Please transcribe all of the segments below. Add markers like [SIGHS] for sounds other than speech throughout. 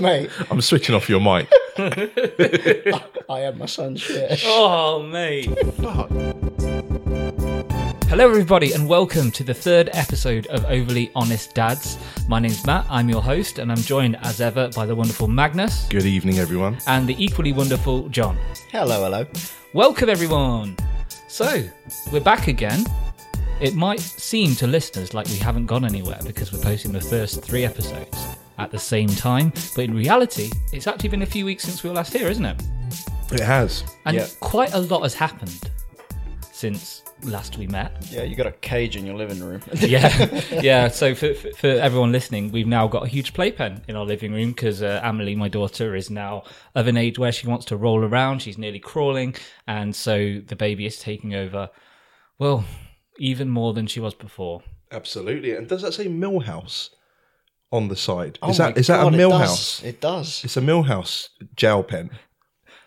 Mate, I'm switching off your mic. [LAUGHS] I am my son's shit. Oh, mate. Fuck. Hello, everybody, and welcome to the third episode of Overly Honest Dads. My name's Matt, I'm your host, and I'm joined as ever by the wonderful Magnus Good evening, everyone. and the equally wonderful John. Hello, hello. Welcome, everyone. So, we're back again. It might seem to listeners like we haven't gone anywhere because we're posting the first three episodes at the same time, but in reality, it's actually been a few weeks since we were last here, isn't it? It has. And Yeah. quite a lot has happened since last we met. Yeah, you got a cage in your living room. [LAUGHS] [LAUGHS] yeah, yeah. So for, for, for everyone listening, we've now got a huge playpen in our living room because uh, Amelie, my daughter, is now of an age where she wants to roll around. She's nearly crawling, and so the baby is taking over. Well, even more than she was before. Absolutely. And does that say Millhouse on the side? Oh is my that is that a God, it Millhouse? does. It does. It's a Millhouse gel pen.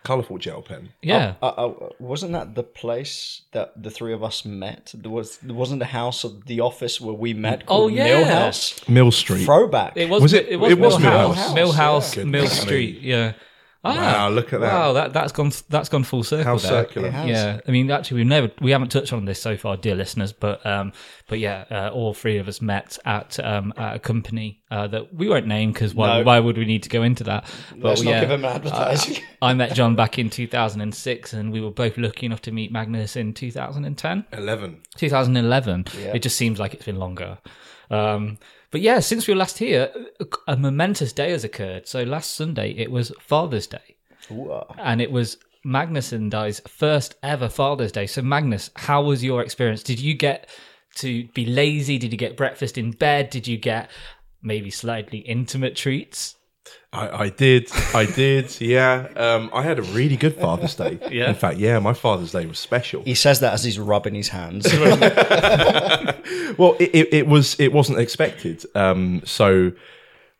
Colourful gel pen. Yeah. Uh, uh, wasn't that the place that the three of us met? There was there wasn't the house of the office where we met. Oh, Called yeah. Millhouse. Mill Street. Throwback. it was. Was it- It was, it was Millhouse. Millhouse. Millhouse, Yeah. Mill Street. Yeah. Ah, Wow, look at that. Wow, that that's gone that's gone full circle. How there. circular. It has. Yeah, I mean, actually, we've never we haven't touched on this so far, dear listeners. But um, but yeah, uh, all three of us met at um at a company uh, that we won't name because why No. why would we need to go into that? But Let's not yeah, give him advertising. I met John back in 2006, and we were both lucky enough to meet Magnus in 2010. 11. 2011. Yeah. It just seems like it's been longer. Um, but yeah, since we were last here, a, momentous day has occurred. So last Sunday, it was Father's Day and it was Magnus and I's first ever Father's Day. So, Magnus, how was your experience? Did you get to be lazy? Did you get breakfast in bed? Did you get maybe slightly intimate treats? I, I did. I did. Yeah. Um, I had a really good Father's Day. [LAUGHS] Yeah. In fact, yeah, my Father's Day was special. he says that as he's rubbing his hands. [LAUGHS] Well, it, it, it was it wasn't expected. Um, so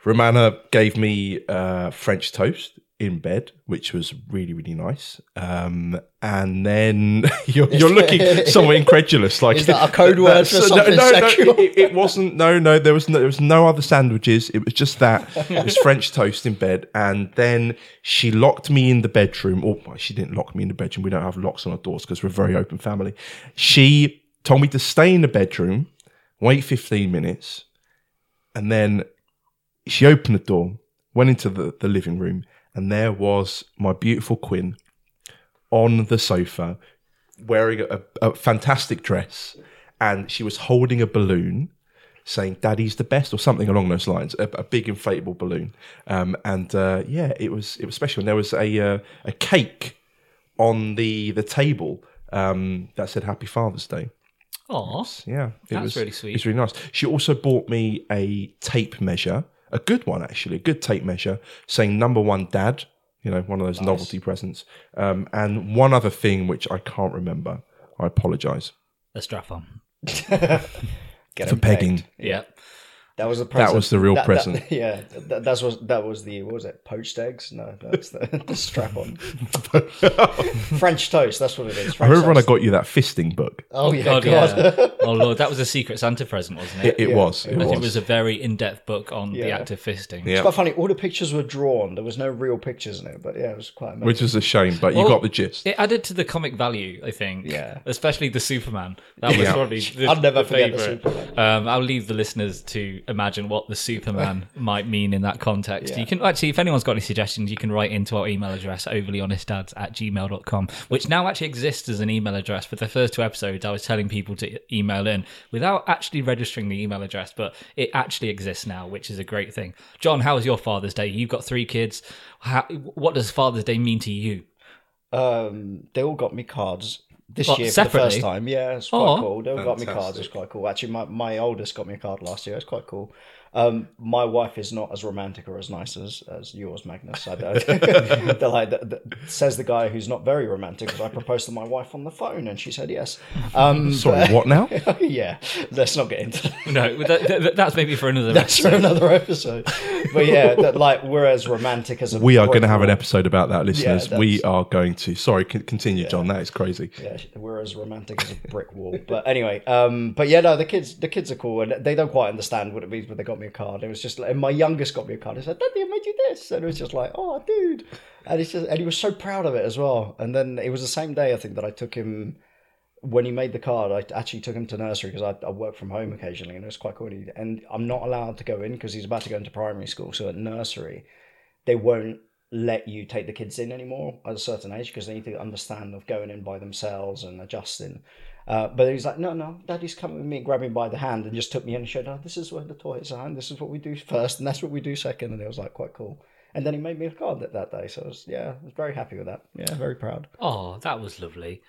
Romana gave me uh, French toast in bed, which was really really nice. Um, and then [LAUGHS] you're, you're looking [LAUGHS] somewhat incredulous. Like Is that a code [LAUGHS] word for something no, no, sexual? No, it, it wasn't. No, no. There was no, there was no other sandwiches. It was just that. It was French toast in bed, and then she locked me in the bedroom. Or well, she didn't lock me in the bedroom. We don't have locks on our doors because we're a very open family. She told me to stay in the bedroom, wait 15 minutes, and then she opened the door, went into the, the living room, and there was my beautiful Quinn on the sofa wearing a, a fantastic dress, and she was holding a balloon. Saying "Daddy's the best" or something along those lines, a, a big inflatable balloon, um, and uh, yeah, it was it was special. And there was a uh, a cake on the the table um, that said "Happy Father's Day." Aw, Yeah, it That's was really sweet. It's really nice. She also bought me a tape measure, a good one actually, a good tape measure, saying number one dad. You know, one of those novelty presents, um, and one other thing which I can't remember. I apologise a strap on. [LAUGHS] For him pegging. pegged. Yeah. That was the present. That was the real that- that- present. [LAUGHS] yeah, that, that was that was the what was it? Poached eggs? No, that's the, [LAUGHS] the strap on. [LAUGHS] French toast. That's what it is. I French remember when I got you that fisting book. Oh yeah, God, God. yeah. oh lord, that was a Secret Santa present, wasn't it? It, it was. It I think was. it was a very in-depth book on the Yeah. act of fisting. Yeah. It's quite funny. All the pictures were drawn. There was no real pictures in it, but yeah, it was quite amazing. Which is a shame, but you got the gist. It added to the comic value, I think. Yeah. Especially the Superman. That was Yeah. probably the, I'll never the forget the. Superman. Um, I'll leave the listeners to imagine what the Superman [LAUGHS] might mean in that context. Yeah. You can actually, if anyone's got any suggestions, you can write into our email address, overlyhonestdads at gmail.com, which now actually exists as an email address. For the first two episodes, I was telling people to email in without actually registering the email address, but it actually exists now, which is a great thing. John, how was your Father's Day? You've got three kids. How, what does Father's Day mean to you? Um, they all got me cards this What, year for the first time. Yeah, it's quite Aw. cool. They all got me cards. It's quite cool. Actually, my, my oldest got me a card last year. It's quite cool. Um, my wife is not as romantic or as nice as, as yours, Magnus. I don't. [LAUGHS] [LAUGHS] They're like, th- th- says the guy who's not very romantic because I proposed to my wife on the phone and she said yes. Um, Sorry, what now? [LAUGHS] yeah, let's not get into that. No, that, that- that's maybe for another That's for another episode. But yeah, that, like we're as romantic as a We are going to have an episode about that, listeners. that's- we are going to. Sorry, con- continue, John. That is crazy. Yeah, we're as romantic as a brick wall. But anyway, um, but yeah, no, the kids, the kids are cool, and they don't quite understand what it means when they got got me a card. It was just like, and my youngest got me a card. He said, "Daddy, I made you this," and it was just like, "Oh, dude," and it's just, and he was so proud of it as well. And then it was the same day I think that I took him when he made the card. I actually took him to nursery because I, I work from home occasionally, and it was quite cool. And I'm not allowed to go in because he's about to go into primary school. So at nursery, they won't let you take the kids in anymore at a certain age because they need to understand of going in by themselves and adjusting. Uh, but he's like, no, no, daddy's coming with me, grabbed me by the hand and just took me in and showed, oh, this is where the toys are, and this is what we do first, and that's what we do second. And it was like quite cool. And then he made me a card that, that day. So I was, yeah, I was very happy with that. Yeah, very proud. Oh, that was lovely.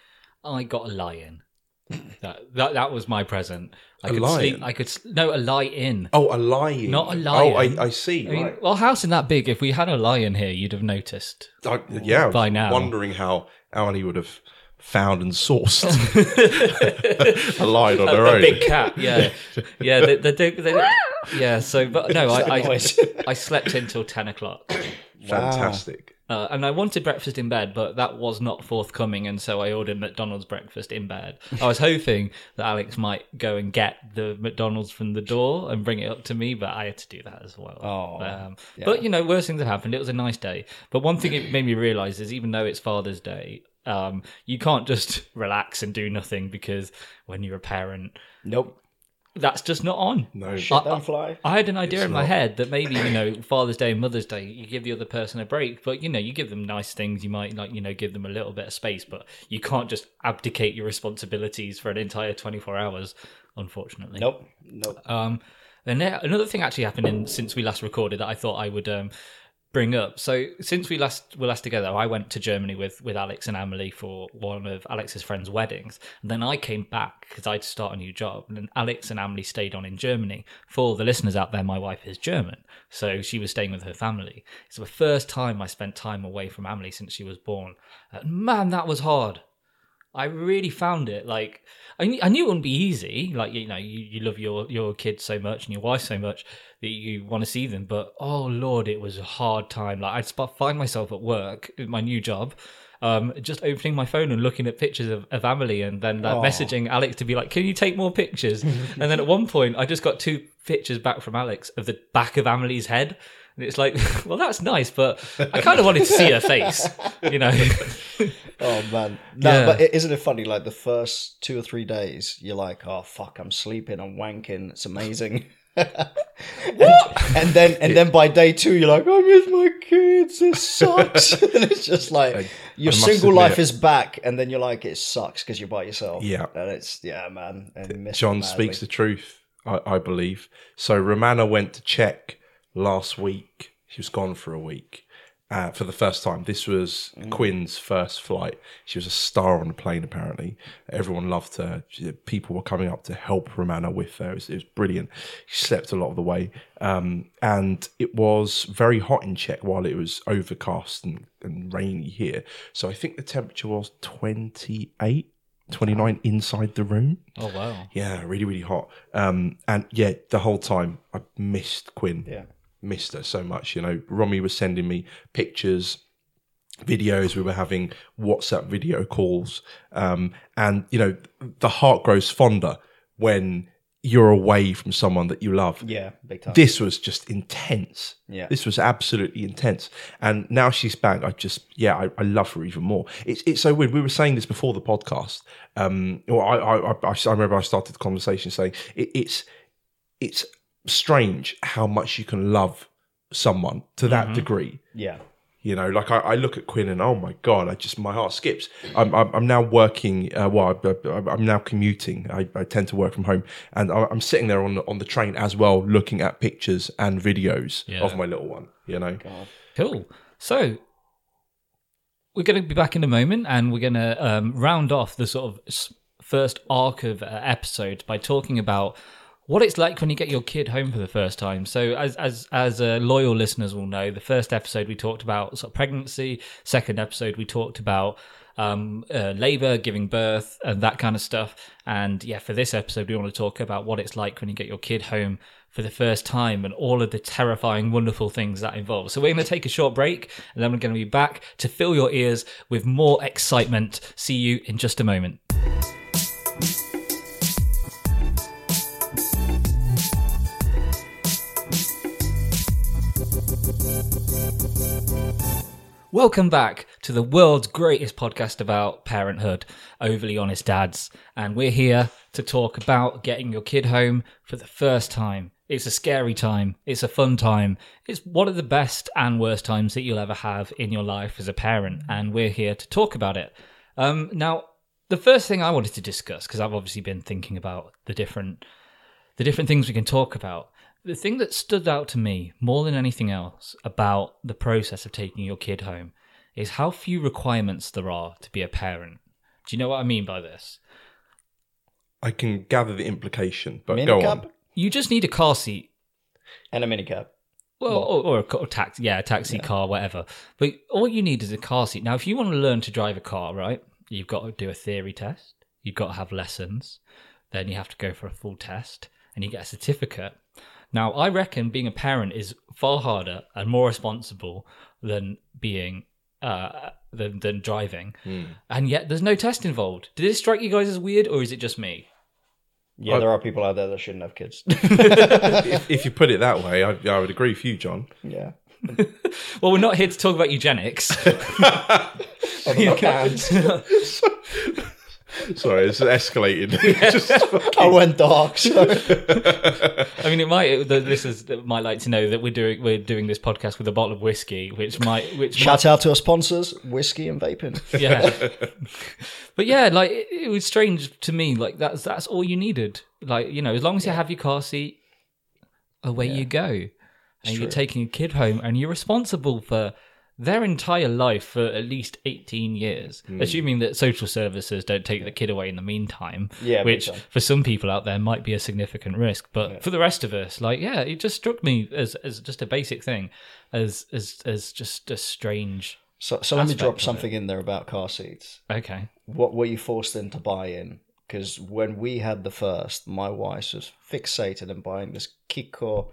I got a lion. [LAUGHS] that, that that was my present. I A could lion? sleep. I could s- no a lion. Oh, a lion. Not a lion. Oh. I, I see. I mean, right. well, house isn't that big. If we had a lion here, you'd have noticed. I, yeah, by now. wondering how Ali would have found and sourced [LAUGHS] [LAUGHS] a lion on her a own. big cat. Yeah, [LAUGHS] yeah. They, they, do- they, yeah. So, but no, I, I. I slept until ten o'clock. [COUGHS] Fantastic. Uh, and I wanted breakfast in bed, but that was not forthcoming, and so I ordered McDonald's breakfast in bed. I was hoping that Alex might go and get the McDonald's from the door and bring it up to me, but I had to do that as well. Oh, um, yeah. But you know, worse things have happened. It was a nice day. But one thing it made me realise is, even though it's Father's Day, um, you can't just [LAUGHS] relax and do nothing because when you're a parent, Nope. that's just not on. No. Shit I- don't fly. I had an idea It's in my not. head that maybe you know [COUGHS] Father's Day and Mother's Day you give the other person a break, but you know you give them nice things. You might like you know give them a little bit of space, but you can't just abdicate your responsibilities for an entire twenty four hours. Unfortunately, Nope. Nope. um, and another thing actually happened in, since we last recorded that I thought I would um, bring up. So since we last were last together, I went to Germany with with Alex and Emily for one of Alex's friends' weddings. And then I came back because I'd start a new job. And Alex and Emily stayed on in Germany. For the listeners out there, my wife is German, so she was staying with her family. It's the first time I spent time away from Emily since she was born. And man, that was hard. I really found it like I knew, I knew it wouldn't be easy. Like you know, you, you love your your kids so much and your wife so much that you want to see them. But oh lord, it was a hard time. Like I'd find myself at work in my new job. Um, just opening my phone and looking at pictures of, of Emily and then messaging Alex to be like, can you take more pictures? and then at one point, I just got two pictures back from Alex of the back of Emily's head. And it's like, [LAUGHS] well, that's nice, but I kind of wanted to see her face, you know? [LAUGHS] Oh man, no, Yeah. but isn't it funny? Like the first two or three days, you're like, "Oh fuck, I'm sleeping, I'm wanking, it's amazing." [LAUGHS] and, and then, and then by day two, you're like, "I miss my kids. It sucks." and it's just like I- your I must single life admit- is back, and then you're like, "It sucks" because you're by yourself. Yeah. and it's yeah, man. And you miss it John speaks the truth, I, I believe. So Romana went to Czech last week. She was gone for a week uh, for the first time. This was Quinn's first flight. She was a star on the plane, apparently. Everyone loved her. She- People were coming up to help Romana with her. It was, it was brilliant. She slept a lot of the way. Um, and it was very hot in Czech while it was overcast and, and rainy here. So I think the temperature was 28. 29 inside the room. Oh, wow. Yeah, really, really hot. Um, and yeah, the whole time I missed Quinn. Yeah. Missed her so much. You know, Romy was sending me pictures, videos. We were having WhatsApp video calls. Um, and, you know, the heart grows fonder when you're away from someone that you love. Yeah, big time. This was just intense. Yeah. This was absolutely intense. And now she's back. I just, yeah, I, I love her even more. It's it's so weird. We were saying this before the podcast. Um, well, I I, I, I remember I started the conversation saying it, it's it's strange how much you can love someone to that degree. yeah, You know, like I, I look at Quinn and oh my god, I just my heart skips. I'm I'm, I'm now working. Uh, well, I, I'm now commuting. I, I tend to work from home, and I, I'm sitting there on the, on the train as well, looking at pictures and videos Yeah. of my little one. You know, Cool. So we're going to be back in a moment, and we're going to um, round off the sort of first arc of uh, episodes by talking about what it's like when you get your kid home for the first time. So, as as as uh, loyal listeners will know, the first episode we talked about sort of pregnancy. Second episode we talked about um, uh, labor, giving birth, and that kind of stuff. And yeah, for this episode, we want to talk about what it's like when you get your kid home for the first time and all of the terrifying, wonderful things that involves. So we're going to take a short break, and then we're going to be back to fill your ears with more excitement. See you in just a moment. Welcome back to the world's greatest podcast about parenthood, Overly Honest Dads. And we're here to talk about getting your kid home for the first time. It's a scary time. It's a fun time. It's one of the best and worst times that you'll ever have in your life as a parent. And we're here to talk about it. Um, now, the first thing I wanted to discuss, because I've obviously been thinking about the different the different things we can talk about. The thing that stood out to me more than anything else about the process of taking your kid home is how few requirements there are to be a parent. Do you know what I mean by this? I can gather the implication, but go Minicab on. You just need a car seat. and a minicab. Well, or, or a ca- taxi, yeah, a taxi car, whatever. But all you need is a car seat. Now, if you want to learn to drive a car, right, you've got to do a theory test. You've got to have lessons. Then you have to go for a full test, and you get a certificate. Now, I reckon being a parent is far harder and more responsible than being uh, than than driving. And yet, there's no test involved. Did this strike you guys as weird, or is it just me? Yeah, there are people out there that shouldn't have kids. [LAUGHS] if, if you put it that way, I, I would agree with you, John. yeah. [LAUGHS] Well, we're not here to talk about eugenics. [LAUGHS] Sorry, it's escalated. [LAUGHS] Just- I went dark. So. [LAUGHS] I mean, it might. the- This is might like to know that we're doing we're doing this podcast with a bottle of whiskey, which might which Shout out to our sponsors, whiskey and vaping. [LAUGHS] yeah. but yeah, like it, it was strange to me. Like that's that's all you needed. Like you know, as long as you have your car seat, away you go, and you're taking a kid home, and you're responsible for their entire life for at least 18 years hmm. assuming that social services don't take the kid away in the meantime Yeah, which for some people out there might be a significant risk. But for the rest of us like yeah it just struck me as, as just a basic thing as as as just a strange So, so let me drop something in there about car seats. okay. What were you forced into buying? Because when we had the first, my wife was fixated in buying this Kiko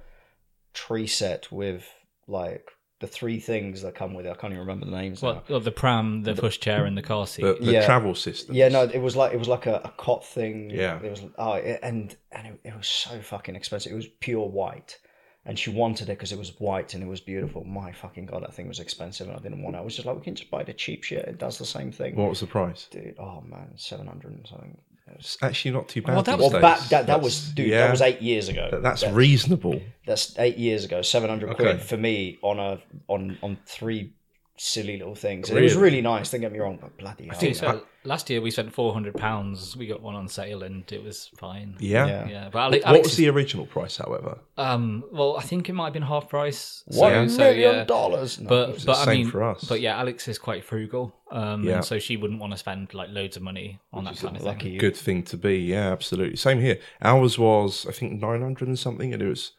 tree set with like the three things that come with it. I can't even remember the names. now. what well, the pram the pushchair and the car seat the the Yeah. travel system. Yeah, no, it was like it was like a, a cot thing. Yeah. it was. Oh, it, and and it, it was so fucking expensive. It was pure white, and she wanted it because it was white and it was beautiful. My fucking god, that thing was expensive, and I didn't want it. I was just like, we can just buy the cheap shit. It does the same thing. What was the price? Dude, oh man, seven hundred and something. It's actually not too bad. Well, that was- days. back that, that was dude. yeah, That was eight years ago. that- that's That- reasonable. that's eight years ago. Seven hundred Okay. quid for me on a on on three silly little things. And It was Really? really nice. Don't get me wrong, but bloody hell. Think so. Last year we spent four hundred pounds. We got one on sale and it was fine. Yeah. Yeah. Yeah, but Alex, What was the original price, however? um, well, I think it might have been half price. One So, million so yeah, dollars. No. but the but I same mean, for us. but yeah, Alex is quite frugal, um, Yeah. and so she wouldn't want to spend like loads of money on that kind of thing. lucky you. Good thing to be. Yeah, absolutely. Same here. Ours was, I think, 900 and something, and it was,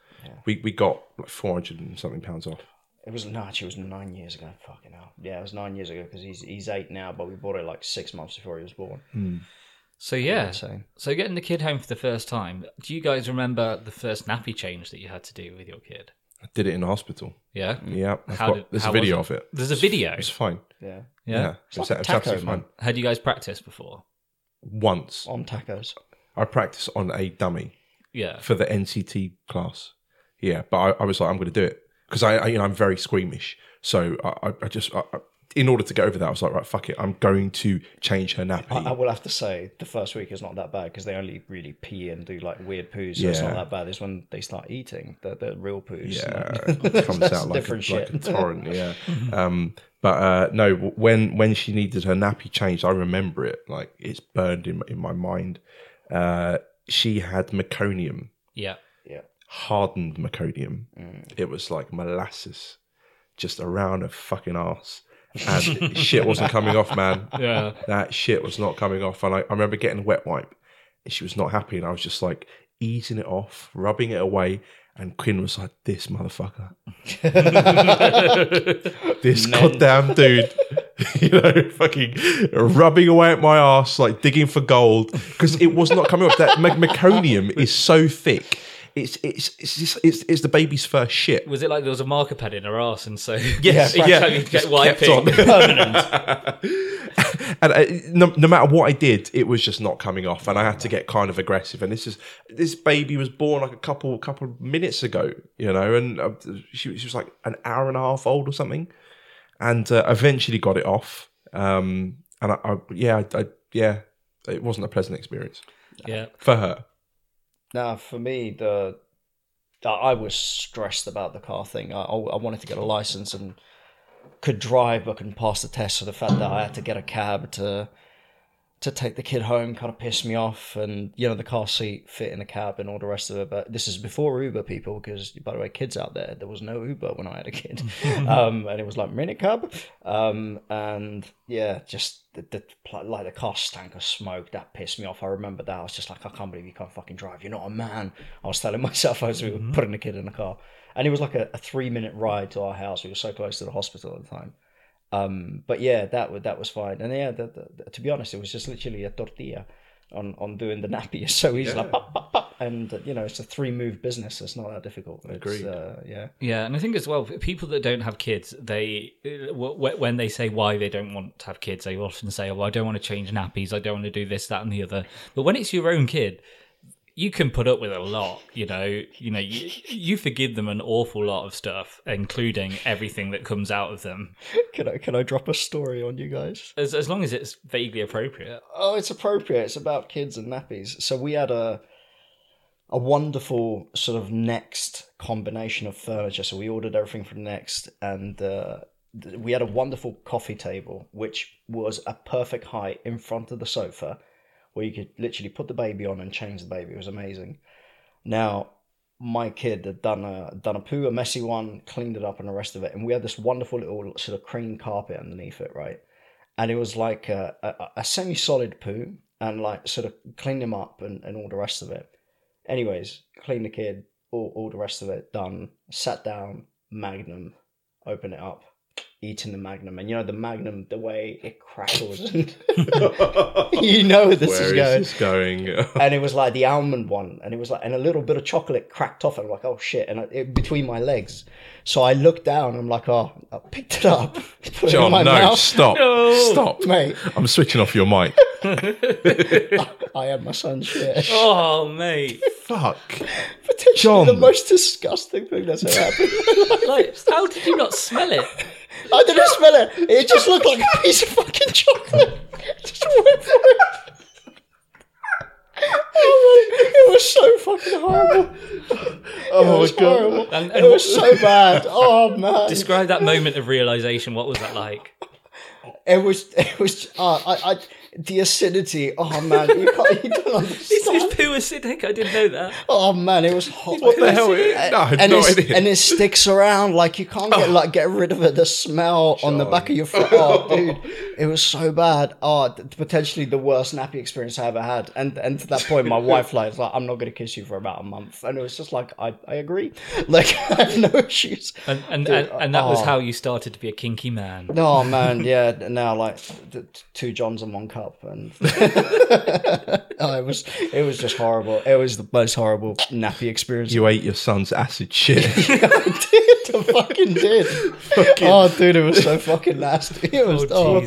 we, we got like 400 and something pounds off. It was no, actually, it was nine years ago. Fucking hell. Yeah, it was nine years ago because he's he's eight now, but we bought it like six months before he was born. Hmm. So yeah, Insane. so getting the kid home for the first time. Do you guys remember the first nappy change that you had to do with your kid? I did it in the hospital. Yeah, Yeah. I've How got, did- there's how a video was of it. there's a video. It's fine. Yeah, Yeah, Yeah. It's, like a it's taco, absolutely man. fine. had you guys practiced before? Once. on tacos. I practiced on a dummy Yeah, for the NCT class. Yeah. But I, I was like, I'm going to do it. Because I, I, you know, I'm very squeamish. So I, I, I just, I, I- in order to get over that, I was like, right, fuck it. I'm going to change her nappy. I, I will have to say the first week is not that bad because they only really pee and do like weird poos. So it's not that bad. It's when they start eating the, the real poos. yeah, Like- [LAUGHS] it comes That's out like a, different like a shit. torrent. [LAUGHS] Yeah, um, but uh, no, when when she needed her nappy changed, I remember it like it's burned in in my mind. Uh, she had meconium, yeah. Yeah. hardened meconium. Mm. It was like molasses, just around her fucking ass, and [LAUGHS] shit wasn't coming off, man. Yeah. That shit was not coming off, and I, I remember getting a wet wipe, and she was not happy, and I was just like easing it off, rubbing it away. And Quinn was like, "This motherfucker, [LAUGHS] this goddamn dude, [LAUGHS] you know, fucking rubbing away at my ass, like digging for gold, because it was not coming off. That me- meconium is so thick. It's it's it's just, it's it's the baby's first shit. Was it like there was a marker pad in her ass, and so Yes, yeah, [LAUGHS] time you get wiping, on. [LAUGHS] [LAUGHS] and uh, no, no matter what I did, it was just not coming off, and I had to get kind of aggressive. And this is this baby was born like a couple couple of minutes ago, you know, and uh, she, she was like an hour and a half old or something, and uh, eventually got it off. Um, and I, I yeah, I, I, yeah, it wasn't a pleasant experience Yeah. for her. Now, for me, the I- was stressed about the car thing. I, I wanted to get a license and could drive, but couldn't pass the test. So the fact that I had to get a cab to to take the kid home kind of pissed me off. And you know, the car seat fit in the cab and all the rest of it. But this is before Uber, people, because by the way, kids out there, there was no Uber when I had a kid, [LAUGHS] um, and it was like minicab. Um, and yeah, just the, the like the car stank of smoke that pissed me off. I remember that. I was just like, I can't believe you can't fucking drive. You're not a man. I was telling [LAUGHS] myself as we were putting the kid in the car, and it was like a, a three minute ride to our house. We were so close to the hospital at the time. Um, but yeah, that was that was fine. And yeah, the, the, the- to be honest, it was just literally a tortilla on on doing the nappy. It's [LAUGHS] so easy, like pop, pop, pop. and you know, it's a three move business. It's not that difficult. It's, Agreed. Uh, yeah. Yeah, and I think as well, people that don't have kids, they uh, w- w- when they say why they don't want to have kids, they often say, "Oh, I don't want to change nappies. I don't want to do this, that, and the other." But when it's your own kid, you can put up with a lot. You know, you know, you, you forgive them an awful lot of stuff, including everything that comes out of them, Can I can I drop a story on you guys? as as long as it's vaguely appropriate. Oh, it's appropriate. It's about kids and nappies. So we had a a wonderful sort of next combination of furniture. So we ordered everything from Next, and uh, we had a wonderful coffee table, which was a perfect height in front of the sofa, where you could literally put the baby on and change the baby. It was amazing. Now, my kid had done a done a poo, a messy one, cleaned it up, and the rest of it, and we had this wonderful little sort of cream carpet underneath it, right? and it was like a, a, a semi-solid poo and like sort of cleaned him up and, and all the rest of it anyways cleaned the kid all, all the rest of it done sat down magnum open it up eating the magnum and you know the magnum the way it crackles and [LAUGHS] [LAUGHS] you know this Where is is going this going? [LAUGHS] and it was like the almond one, and it was like, and a little bit of chocolate cracked off, and I'm like, oh shit, and it, between my legs. So I looked down, I'm like, oh, I picked it up, put it in John, my no, mouth. stop, No. stop. mate. I'm switching off your mic. I had my son's shit. Oh, mate! Fuck. Potentially John. the most disgusting thing that's ever happened. like, how did you not smell it? I didn't smell it. It just looked like a piece of fucking chocolate. [LAUGHS] Just went for it. Oh my- It was so fucking horrible. Oh it was my God. horrible. And- it was so bad. Oh man. Describe that moment of realization. What was that like? It was. It was. Uh, I. I. The acidity. Oh man, you can't. You don't [LAUGHS] This understand. is poo acidic. I didn't know that. Oh man, it was hot. What the hell? is- No, I have and, no it's- idea. and it sticks around like you can't get oh. like get rid of it. The smell on the back of your foot. Oh, [LAUGHS] dude, it was so bad. Oh, potentially the worst nappy experience I ever had. And and to that point, my wife like, was like, I'm not gonna kiss you for about a month. And it was just like, I, I agree. [LAUGHS] Like I have no issues. And and, and, and that was oh. how you started to be a kinky man. Oh man, yeah. Now like th- two Johns and one cup, and [LAUGHS] oh, it was it was just horrible. It was the most horrible nappy experience. You ate your son's acid shit. [LAUGHS] I did, [LAUGHS] I fucking did. Oh, dude, it was so fucking nasty. It was. Oh, Oh, the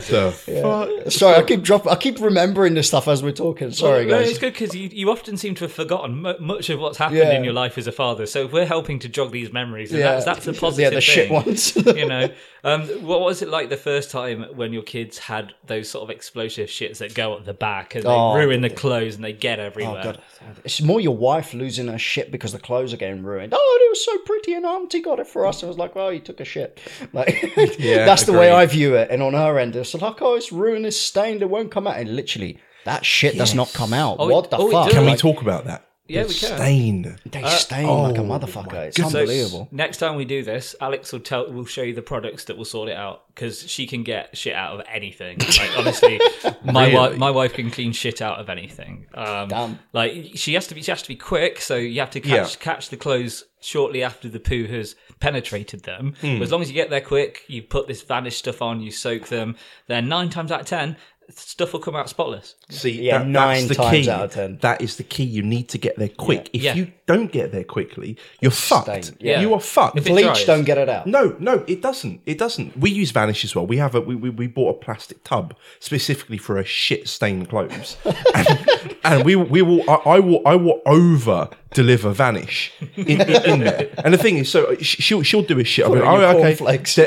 fuck? Sorry, I keep dropping. I keep remembering this stuff as we're talking. Sorry, No, guys. it's good because you, you often seem to have forgotten mu much of what's happened Yeah. in your life as a father. So if we're helping to jog these memories, and Yeah. that's, that's a [LAUGHS] Yeah, positive the shit thing. ones. [LAUGHS] you know, um, what was it like the first time when your kids had those sort of explosive shits that go at the back and they Oh, ruin the clothes and they get Oh everywhere? god, it's more your wife losing her shit because the clothes are getting ruined. Oh, it was so pretty, and Auntie got it for us. I was like, well, you took a shit. [LAUGHS] Like, [LAUGHS] Yeah, that's the way. I view it. And on her end, it's like, oh, it's ruined, it's stained, it won't come out. And literally, that shit does not come out. Oh, it- what the oh, fuck? does. Can we talk about that? Yeah, The we can. Stain. They stain oh like a motherfucker. It's goodness. unbelievable. Next time we do this, Alex will tell We'll show you the products that will sort it out because she can get shit out of anything. [LAUGHS] Like honestly, my Really? wife my wife can clean shit out of anything. Um, Damn. Like she has to be she has to be quick, so you have to catch Yeah. catch the clothes shortly after the poo has penetrated them. Hmm. But as long as you get there quick, you put this vanish stuff on, you soak them. Then nine times out of ten. Stuff will come out spotless. See, Yeah, nine that's the times key. out of 10. That is the key. You need to get there quick. If Yeah. you don't get there quickly, you're fucked. Yeah. You are fucked. If Bleach dries. don't get it out. No, no, it doesn't. It doesn't. We use Vanish as well. We have a we, we, we bought a plastic tub specifically for a shit stained clothes, [LAUGHS] and, and we we will I, I will I will over deliver Vanish in, in, in there. And the thing is, so she'll she'll do a shit. I'll be like, it oh, okay. cornflakes.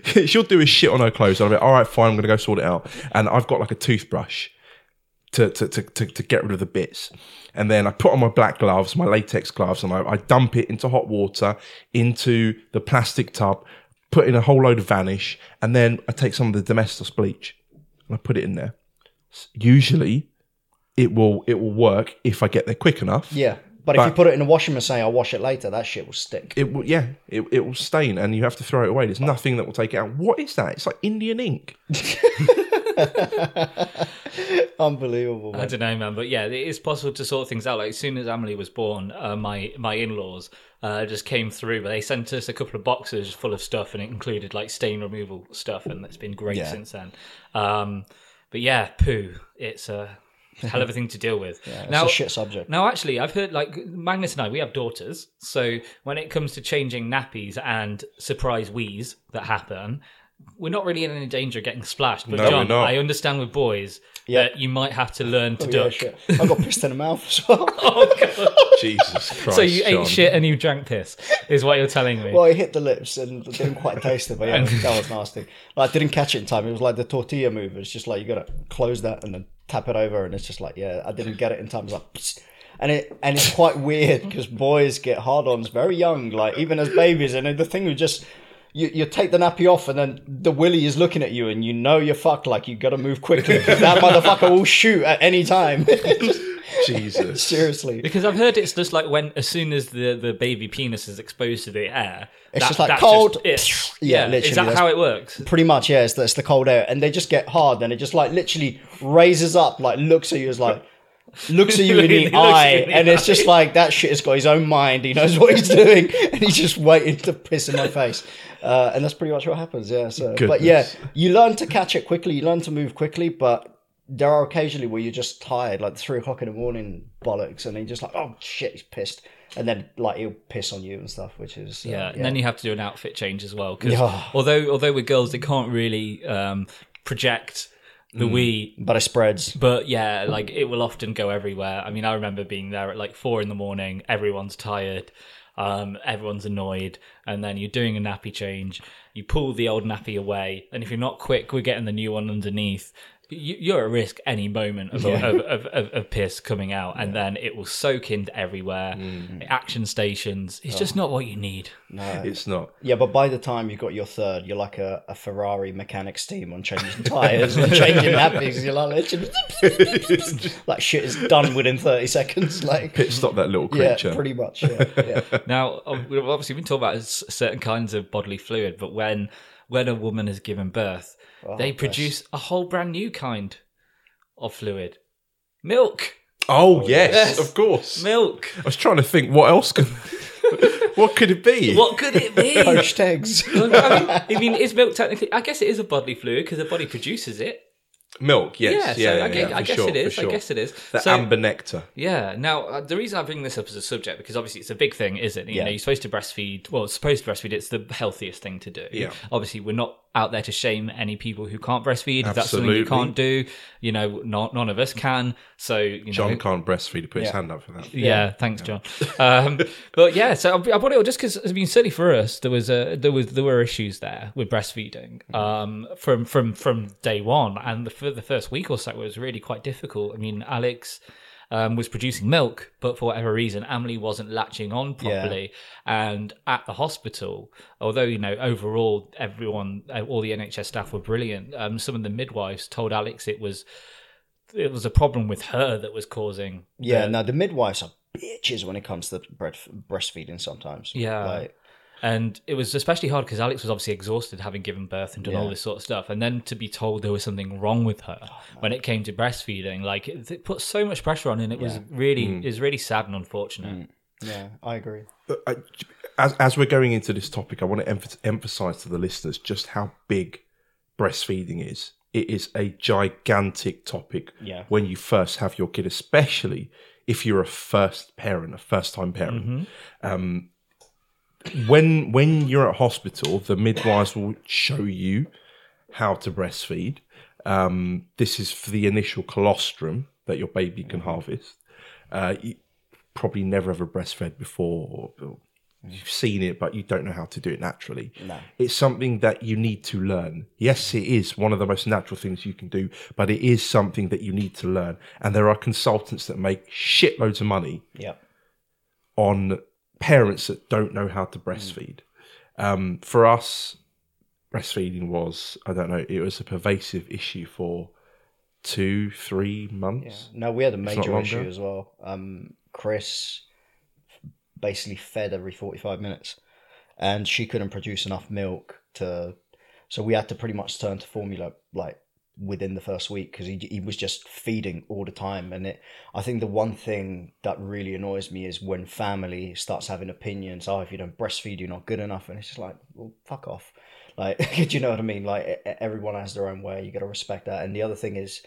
[LAUGHS] she'll do a shit on her clothes. I'll be like, all right, fine. I'm going to go sort it out. And I've got like a toothbrush to to, to, to to get rid of the bits. And then I put on my black gloves, my latex gloves, and I, I dump it into hot water into the plastic tub, put in a whole load of Vanish, and then I take some of the Domestos bleach and I put it in there. Usually, it will it will work if I get there quick enough. Yeah. But, if you put it in the washing machine, I'll wash it later. That shit will stick. It will, yeah, it, it will stain and you have to throw it away. There's nothing that will take it out. What is that? It's like Indian ink. [LAUGHS] [LAUGHS] Unbelievable. I Man. don't know, man, but yeah, it is possible to sort things out. Like as soon as Emily was born, uh, my my in laws uh, just came through, but they sent us a couple of boxes full of stuff, and it included like stain removal stuff, and it's been great Yeah. since then. Um, but yeah, poo, it's a hell of a thing to deal with. It's now, a shit subject. now, actually, I've heard like Magnus and I, we have daughters. So when it comes to changing nappies and surprise wheeze that happen, we're not really in any danger of getting splashed. But No, John, we're not. I understand with boys Yeah. that you might have to learn to Oh, yeah, duck. shit. I got pissed in the mouth as well. [LAUGHS] Oh, God. Jesus Christ. so you John. ate shit and you drank piss, is what you're telling me. Well, it hit the lips and it didn't quite taste it, but yeah, [LAUGHS] that was nasty. Like, I didn't catch it in time. It was like the tortilla move. It's just like you gotta close that and then tap it over, and it's just like yeah, I didn't [LAUGHS] get it in time. It's like, psst. and it and it's quite weird because boys get hard-ons very young, like even as babies, and the thing was just. You, you take the nappy off and then the willy is looking at you and you know you're fucked like you gotta move quickly that [LAUGHS] motherfucker will shoot at any time [LAUGHS] Jesus. seriously because I've heard it's just like when, as soon as the, the baby penis is exposed to the air, It's that- just like that's cold. it. Yeah, Yeah, literally, Is that that's- how it works? Pretty much, yeah. It's the, it's the cold air, and they just get hard, and it just like literally raises up, like looks at you as like looks at you in [LAUGHS] the eye, at you in the and it's just like that shit has got his own mind. He knows what he's [LAUGHS] doing, and he's just waiting to piss in my face. Uh, and that's pretty much what happens. Yeah. So, but yeah, you learn to catch it quickly. You learn to move quickly, but there are occasionally where you're just tired, like three o'clock in the morning, bollocks, and you're just like, oh shit, he's pissed, and then like he'll piss on you and stuff, which is uh, Yeah, and then you have to do an outfit change as well. Because Yeah. although although with girls they can't really um, project the wee but it spreads. But yeah, like it will often go everywhere. I mean, I remember being there at like four in the morning. Everyone's tired. Um, everyone's annoyed, and then you're doing a nappy change. You pull the old nappy away, and if you're not quick, we're getting the new one underneath. You, you're at risk any moment of, of, of, of, of piss coming out, and then it will soak into everywhere. Mm. Action stations. It's just oh. not what you need. No. It's not. Yeah, but by the time you've got your third, you're like a, a Ferrari mechanic's team on changing [LAUGHS] tyres and changing nappies. You're like, literally, [LAUGHS] like shit is done within 30 seconds. [LAUGHS] Like, Pit stop that little yeah, creature. pretty much. Yeah, yeah. Now, ob- we've obviously been talking about certain kinds of bodily fluid, but when when a woman has given birth, they produce a whole brand new kind of fluid, milk. oh, yes, yes. of course. Milk. I was trying to think what else could [LAUGHS] what could it be? What could it be? [LAUGHS] Poached eggs. [LAUGHS] I mean, I mean, is milk technically? I guess it is a bodily fluid because the body produces it. Milk, yes. Yeah, so Yeah, yeah, I, guess, yeah, I guess sure, it is. for I guess it is. The So- amber nectar. Yeah. Now, uh, the reason I bring this up as a subject because obviously it's a big thing, isn't it? You Yeah. know, you're supposed to breastfeed. Well, supposed to breastfeed. It's the healthiest thing to do. Yeah. Obviously, we're not out there to shame any people who can't breastfeed. If that's something you can't do, you know, not, none of us can. So, you John know. can't breastfeed. He put his hand up for that. Yeah, thanks, John. Um, [LAUGHS] but yeah, so I I brought it up just because I mean, certainly for us, there was a there was there were issues there with breastfeeding um, from from from day one, and the, for the first week or so it was really quite difficult. I mean, Alex. Um, was producing milk, but for whatever reason, Emily wasn't latching on properly. And at the hospital, although you know overall everyone, uh, all the NHS staff were brilliant, um, some of the midwives told Alex it was it was a problem with her that was causing Yeah, the- no, the midwives are bitches when it comes to breast, breastfeeding sometimes. Yeah. Like, And it was especially hard because Alex was obviously exhausted having given birth and done all this sort of stuff. And then to be told there was something wrong with her Oh, when it came to breastfeeding, like it, it put so much pressure on, and it was really, mm. it was really sad and unfortunate. Mm. yeah, I agree. Uh, I, as, as we're going into this topic, I want to emph- emphasize to the listeners just how big breastfeeding is. It is a gigantic topic Yeah. when you first have your kid, especially if you're a first parent, a first time parent. Mm-hmm. Um, when when you're at hospital, the midwives will show you how to breastfeed. Um, this is for the initial colostrum that your baby can harvest. Uh, you probably never ever breastfed before, or, or you've seen it, but you don't know how to do it naturally. No. It's something that you need to learn. Yes, it is one of the most natural things you can do, but it is something that you need to learn. And there are consultants that make shitloads of money Yeah. on parents that don't know how to breastfeed. Um, for us, breastfeeding was, I don't know, it was a pervasive issue for two, three months. No, we had a major issue as well. Um, Chris basically fed every 45 minutes and she couldn't produce enough milk to. So we had to pretty much turn to formula like within the first week because he, he was just feeding all the time. And it, I think the one thing that really annoys me is when family starts having opinions. Oh, if you don't breastfeed, you're not good enough. And it's just like, well, fuck off. [LAUGHS] Like, [LAUGHS] do you know what I mean? Like, everyone has their own way. You got to respect that. And the other thing is,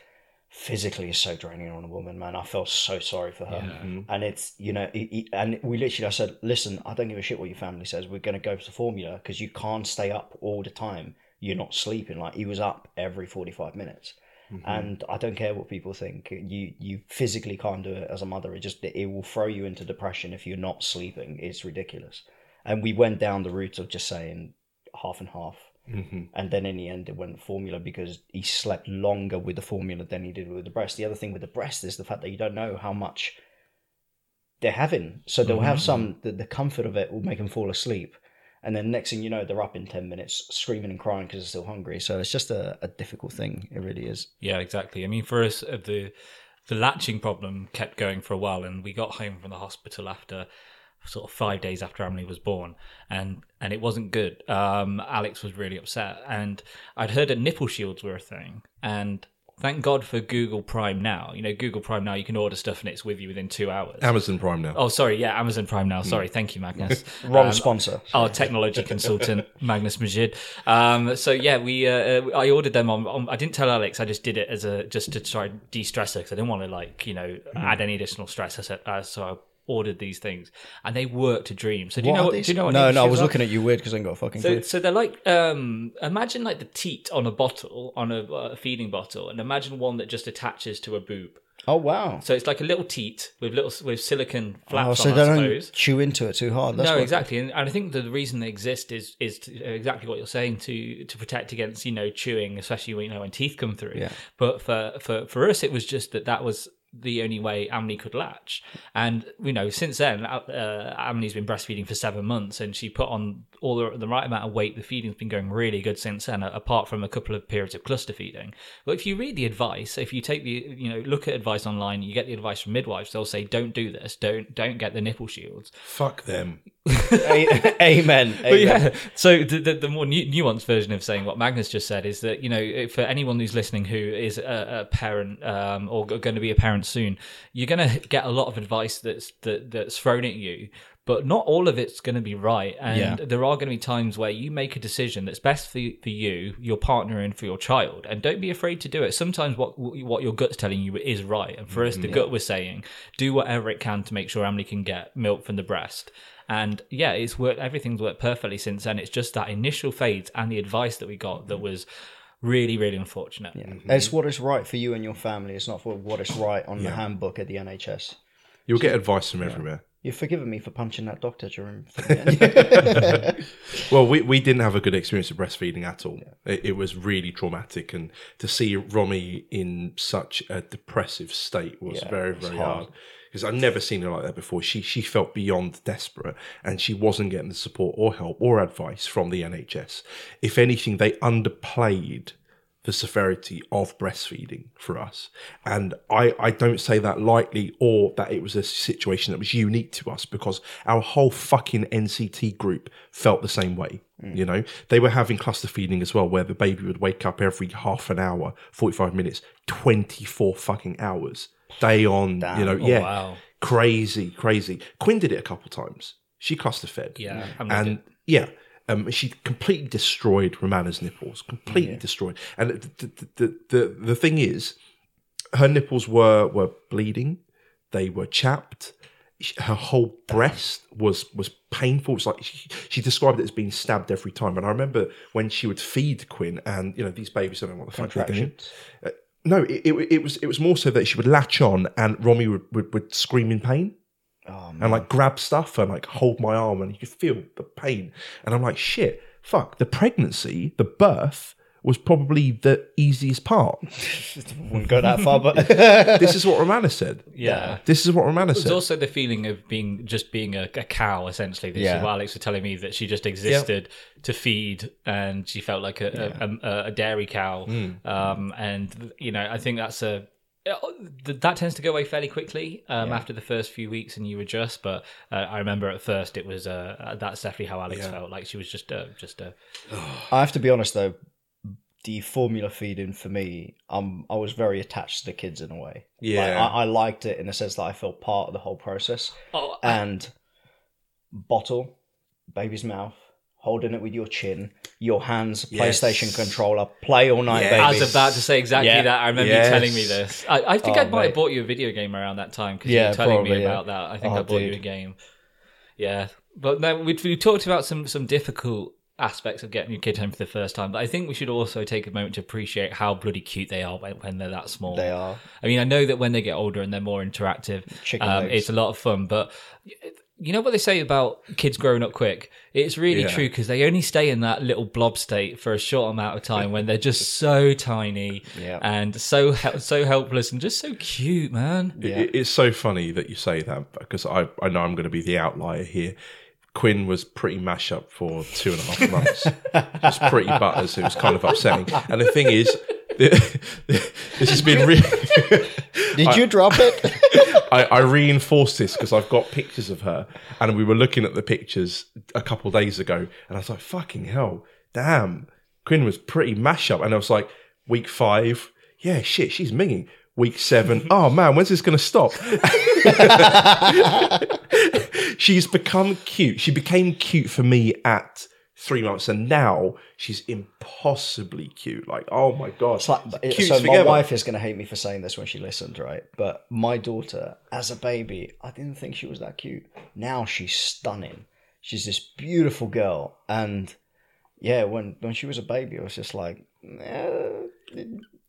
physically is so draining on a woman, man. I felt so sorry for her. Mm-hmm. And it's, you know, it, it- and we literally, I said, listen, I don't give a shit what your family says. We're going to go for the formula because you can't stay up all the time. You're not sleeping. Like, he was up every 45 minutes. Mm-hmm. And I don't care what people think. You you physically can't do it as a mother. It just it will throw you into depression if you're not sleeping. It's ridiculous. And we went down the route of just saying half and half. Mm-hmm. And then in the end, it went formula because he slept longer with the formula than he did with the breast. The other thing with the breast is the fact that you don't know how much they're having. So they'll have mm-hmm. some, the, the comfort of it will make them fall asleep. And then next thing you know, they're up in 10 minutes screaming and crying because they're still hungry. So it's just a, a difficult thing. It really is. Yeah, exactly. I mean, for us, uh, the the latching problem kept going for a while, and we got home from the hospital after sort of five days after Emily was born, and and it wasn't good. Um, Alex was really upset, and I'd heard that nipple shields were a thing, and thank God for Google Prime now. You know, Google Prime now, you can order stuff and it's with you within two hours. Amazon Prime now. Oh, sorry, yeah, Amazon Prime now. Sorry, thank you, Magnus. [LAUGHS] Wrong Um, sponsor. our technology consultant [LAUGHS] Magnus Majid. Um, so yeah, we uh, I ordered them on, on. I didn't tell Alex. I just did it as a just to try and de-stress her because I didn't want to like you know add any additional stress. I said uh, so. I ordered these things and they worked a dream. So do you What know are what? these? Do you know what? no, no, I was looking at you weird because I ain't got a fucking So, clue. so they're like um, imagine like the teat on a bottle on a, a feeding bottle, and imagine one that just attaches to a boob. Oh, wow. So it's like a little teat with little with silicon flaps Oh, so on. they I don't suppose. chew into it too hard. That's no, what- exactly, and, and I think the reason they exist is is to, exactly what you're saying to to protect against you know chewing, especially when you know when teeth come through. Yeah. But for for for us, it was just that that was the only way Emily could latch, and you know since then uh, Emily's been breastfeeding for seven months, and she put on all the, the right amount of weight. The feeding's been going really good since then, apart from a couple of periods of cluster feeding. But if you read the advice, if you take the you know look at advice online, you get the advice from midwives. They'll say don't do this, don't don't get the nipple shields. Fuck them. [LAUGHS] Amen. Amen. yeah, so the, the, the more nu- nuanced version of saying what Magnus just said is that you know for anyone who's listening who is a, a parent um, or going to be a parent soon, you're going to get a lot of advice that's that, that's thrown at you. But not all of it's going to be right, and Yeah. there are going to be times where you make a decision that's best for for you, your partner, and for your child. And don't be afraid to do it. Sometimes what what your gut's telling you is right, and for us, the gut was saying, do whatever it can to make sure Emily can get milk from the breast. And yeah, it's worked. Everything's worked perfectly since then. It's just that initial phase and the advice that we got that mm. was really, really unfortunate. Mm-hmm. It's what is right for you and your family. It's not for what is right on the handbook at the NHS. You'll get advice from everywhere. You've forgiven me for punching that doctor during. [LAUGHS] Well, we, we didn't have a good experience of breastfeeding at all. It, it was really traumatic, and to see Romy in such a depressive state was Yeah, very was very hard. hard. Because I've never seen her like that before. She she felt beyond desperate, and she wasn't getting the support or help or advice from the NHS. If anything, they underplayed the severity of breastfeeding for us. And I, I don't say that lightly or that it was a situation that was unique to us because our whole fucking NCT group felt the same way. Mm. You know, they were having cluster feeding as well, where the baby would wake up every half an hour, 45 minutes, 24 fucking hours, day on, you know, yeah. wow. Crazy, crazy. Quinn did it a couple times. She cluster fed. Yeah, I'm And with yeah, Um, she completely destroyed Romana's nipples, completely destroyed. And the, the, the, the, the thing is, her nipples were were bleeding, they were chapped. Her whole breast was was painful. It's like she, she described it as being stabbed every time. And I remember when she would feed Quinn, and you know these babies don't know what the fuck they're. Uh, no, it, it, it was it was more so that she would latch on, and Romy would, would, would scream in pain Oh, and like grab stuff and like hold my arm, and you could feel the pain. And I'm like, shit, fuck. The pregnancy, the birth, was probably the easiest part. [LAUGHS] wouldn't go that far, but [LAUGHS] this is what Romana said. Yeah. This is what Romana said. There's said. also the feeling of being just being a, a cow, essentially. This Yeah. is what Alex was telling me that she just existed to feed, and she felt like a, a, a, a dairy cow. Um, and you know, I think that's a that tends to go away fairly quickly um, after the first few weeks, and you adjust. But uh, I remember at first it was uh, that's definitely how Alex felt. Like she was just a, just a [SIGHS] I have to be honest though, the formula feeding for me, um, I was very attached to the kids in a way. Yeah. like, I, I liked it in the sense that I felt part of the whole process. oh, And bottle, baby's mouth, holding it with your chin, your hands, Yes. PlayStation controller, play all night, Yeah. baby. I was about to say exactly Yeah. that. I remember Yes. you telling me this. I, I think Oh, I might have bought you a video game around that time because Yeah, you were telling me probably, yeah. about that. I think Oh, I bought you a game. Yeah, but no, we we talked about some some difficult aspects of getting your kid home for the first time, but I think we should also take a moment to appreciate how bloody cute they are when, when they're that small. They are. I mean, I know that when they get older and they're more interactive, um, it's a lot of fun. But you know what they say about kids growing up quick? It's really Yeah. true because they only stay in that little blob state for a short amount of time when they're just so tiny Yeah. and so so helpless and just so cute, man. Yeah. It- it's so funny that you say that because I, I know I'm going to be the outlier here. Quinn was pretty mash up for two and a half months. Just pretty butters. It was kind of upsetting. And the thing is, this has been really. [LAUGHS] Did you drop it? I, I reinforced this because I've got pictures of her, and we were looking at the pictures a couple days ago, and I was like, "Fucking hell, damn!" Quinn was pretty mash up, and I was like, "Week five, yeah, shit, she's minging." Week seven, oh man, when's this going to stop? [LAUGHS] she's become cute. She became cute for me at three months, and now she's impossibly cute. Like, oh my god, It's like, Cute so my wife is going to hate me for saying this when she listens, right? But my daughter, as a baby, I didn't think she was that cute. Now she's stunning. She's this beautiful girl, and yeah, when when she was a baby, I was just like, eh,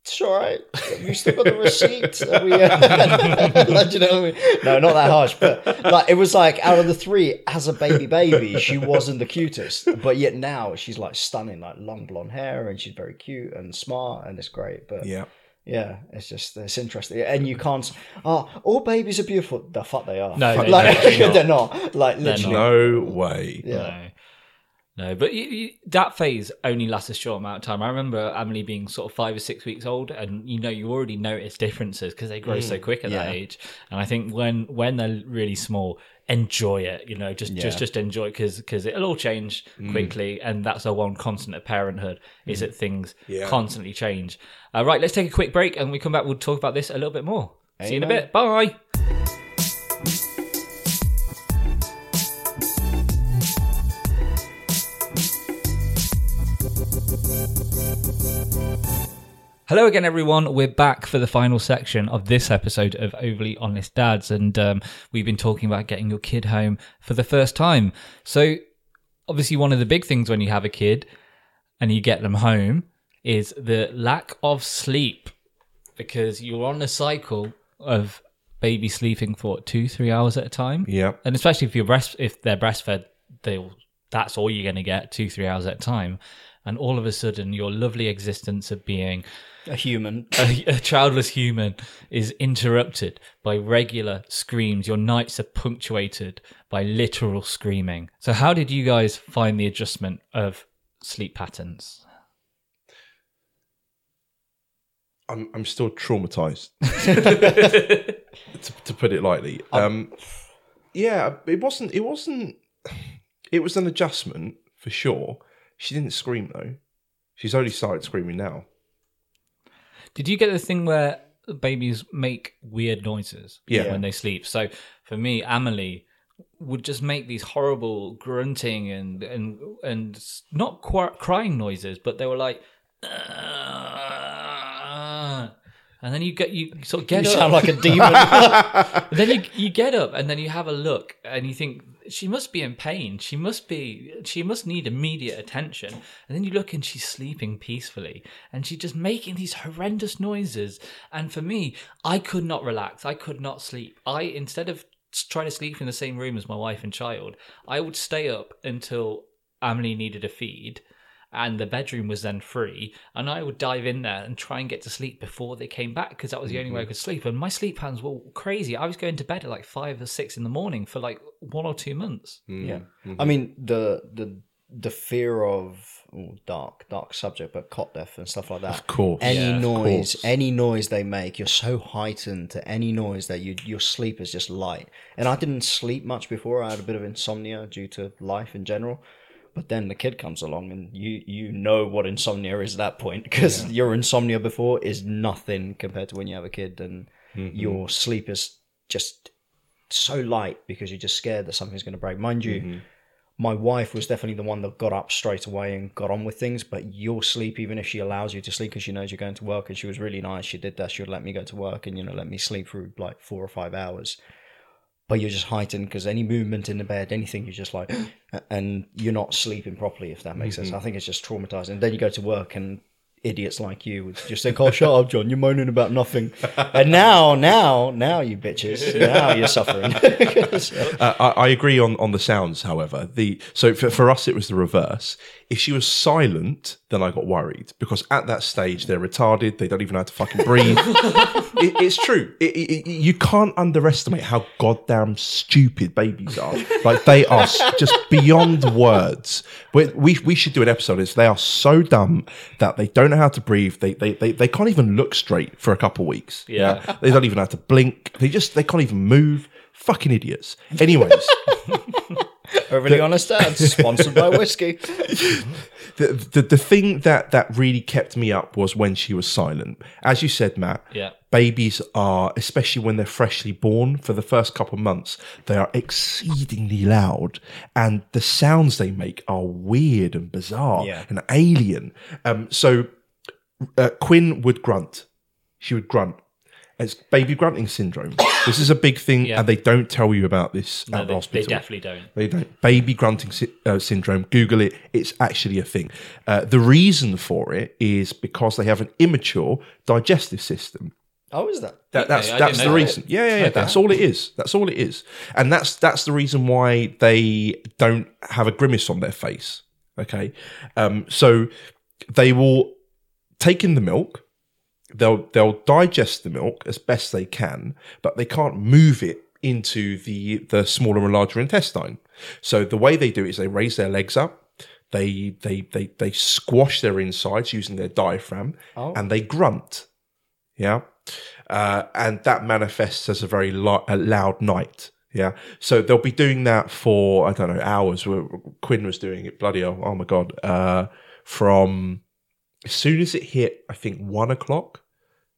it's all right. You still got the receipt. We, uh, [LAUGHS] like, you know, I mean? no, not that harsh, but like it was like out of the three, as a baby, baby, she wasn't the cutest, but yet now she's like stunning, like long blonde hair, and she's very cute and smart, and it's great. But yeah. yeah, it's just it's interesting, and you can't. Oh, all babies are beautiful. The fuck they are. No, they- like they're not. [LAUGHS] they're not. Like literally. No way. Yeah. No. No, but you, you, that phase only lasts a short amount of time. I remember Emily being sort of five or six weeks old, and you know you already notice differences because they grow so quick at that Mm, age. And I think when when they're really small, enjoy it. You know, just just Yeah. just enjoy because because it'll all change Mm. quickly, and that's the one constant of parenthood is that things Yeah. constantly change. Uh, right, let's take a quick break, and we come back. We'll talk about this a little bit more. See you in a bit. Bye. Hello again, everyone. We're back for the final section of this episode of Overly Honest Dads, and um, we've been talking about getting your kid home for the first time. So, obviously, one of the big things when you have a kid and you get them home is the lack of sleep because you're on a cycle of baby sleeping for two, three hours at a time. Yeah. And especially if you're breast, if they're breastfed, they'll that's all you're going to get two, three hours at a time. And all of a sudden, your lovely existence of being A human. [LAUGHS] a, a childless human is interrupted by regular screams. Your nights are punctuated by literal screaming. So, how did you guys find the adjustment of sleep patterns? I'm I'm still traumatized. [LAUGHS] to, to put it lightly. Um, yeah, it wasn't. It wasn't. It was an adjustment for sure. She didn't scream though. She's only started screaming now. Did you get the thing where babies make weird noises Yeah. when they sleep? So for me, Emily would just make these horrible grunting and and and not qu- crying noises, but they were like. "Uh," And then you get you sort of get You up. sound like a demon. [LAUGHS] [LAUGHS] Then you you get up and then you have a look and you think she must be in pain. She must be she must need immediate attention. And then you look and she's sleeping peacefully and she's just making these horrendous noises. And for me, I could not relax. I could not sleep. I instead of trying to sleep in the same room as my wife and child, I would stay up until Emily needed a feed and the bedroom was then free and i would dive in there and try and get to sleep before they came back because that was the only way i mm-hmm. could sleep and my sleep patterns were crazy i was going to bed at like five or six in the morning for like one or two months mm-hmm. yeah. I mm-hmm. mean the the the fear of oh, dark dark subject, but cot death and stuff like that. Of course. Any Yeah, noise, course. any noise they make, you're so heightened to any noise that you your sleep is just light. And I didn't sleep much before. I had a bit of insomnia due to life in general. But then the kid comes along, and you you know what insomnia is at that point because your insomnia before is nothing compared to when you have a kid, and mm-hmm. your sleep is just so light because you're just scared that something's going to break. Mind you, mm-hmm. my wife was definitely the one that got up straight away and got on with things. But your sleep, even if she allows you to sleep because she knows you're going to work, and she was really nice, she did that. She would let me go to work and you know let me sleep through like four or five hours. But you're just heightened because any movement in the bed, anything, you're just like, [GASPS] and you're not sleeping properly. If that makes sense, mm-hmm. I think it's just traumatizing. And then you go to work and idiots like you would just think, "Oh, shut up, John! You're moaning about nothing." and now, now, now, you bitches, now you're suffering. [LAUGHS] Uh, I, I agree on, on the sounds, however. The so for, for us it was the reverse. If she was silent, then I got worried because at that stage they're retarded. They don't even know how to fucking breathe. [LAUGHS] it, it's true. It, it, it- you can't underestimate how goddamn stupid babies are. Like they are just beyond words. We, we we should do an episode. It's they are so dumb that they don't know how to breathe. They they they, they can't even look straight for a couple weeks. Yeah. They don't even know how to blink. They just they can't even move. Fucking idiots. Anyways. Overly honest dad, sponsored by whiskey. [LAUGHS] the, the the thing that that really kept me up was when she was silent. As you said, Matt. Yeah. Babies are, especially when they're freshly born, for the first couple of months, they are exceedingly loud, and the sounds they make are weird and bizarre Yeah. and alien. Um, so uh, Quinn would grunt. She would grunt. It's baby grunting syndrome. this is a big thing, Yeah. and they don't tell you about this no, at the they, they hospital. definitely don't They don't. Baby grunting sy- uh, syndrome. Google it. It's actually a thing. Uh, the reason for it is because they have an immature digestive system. Oh, is that? That, that's I that's didn't the know that. reason. Yeah, yeah, yeah. That's all it is. That's all it is. And that's that's the reason why they don't have a grimace on their face. Okay, um, so they will take in the milk. They'll they'll digest the milk as best they can, but they can't move it into the the smaller and larger intestine. So the way they do it is they raise their legs up. They they they they squash their insides using their diaphragm, and they grunt. Yeah. Uh, and that manifests as a very lo- a loud night. Yeah. So they'll be doing that for, I don't know, hours. Where Quinn was doing it, bloody hell. Oh my God. Uh, from as soon as it hit, I think one o'clock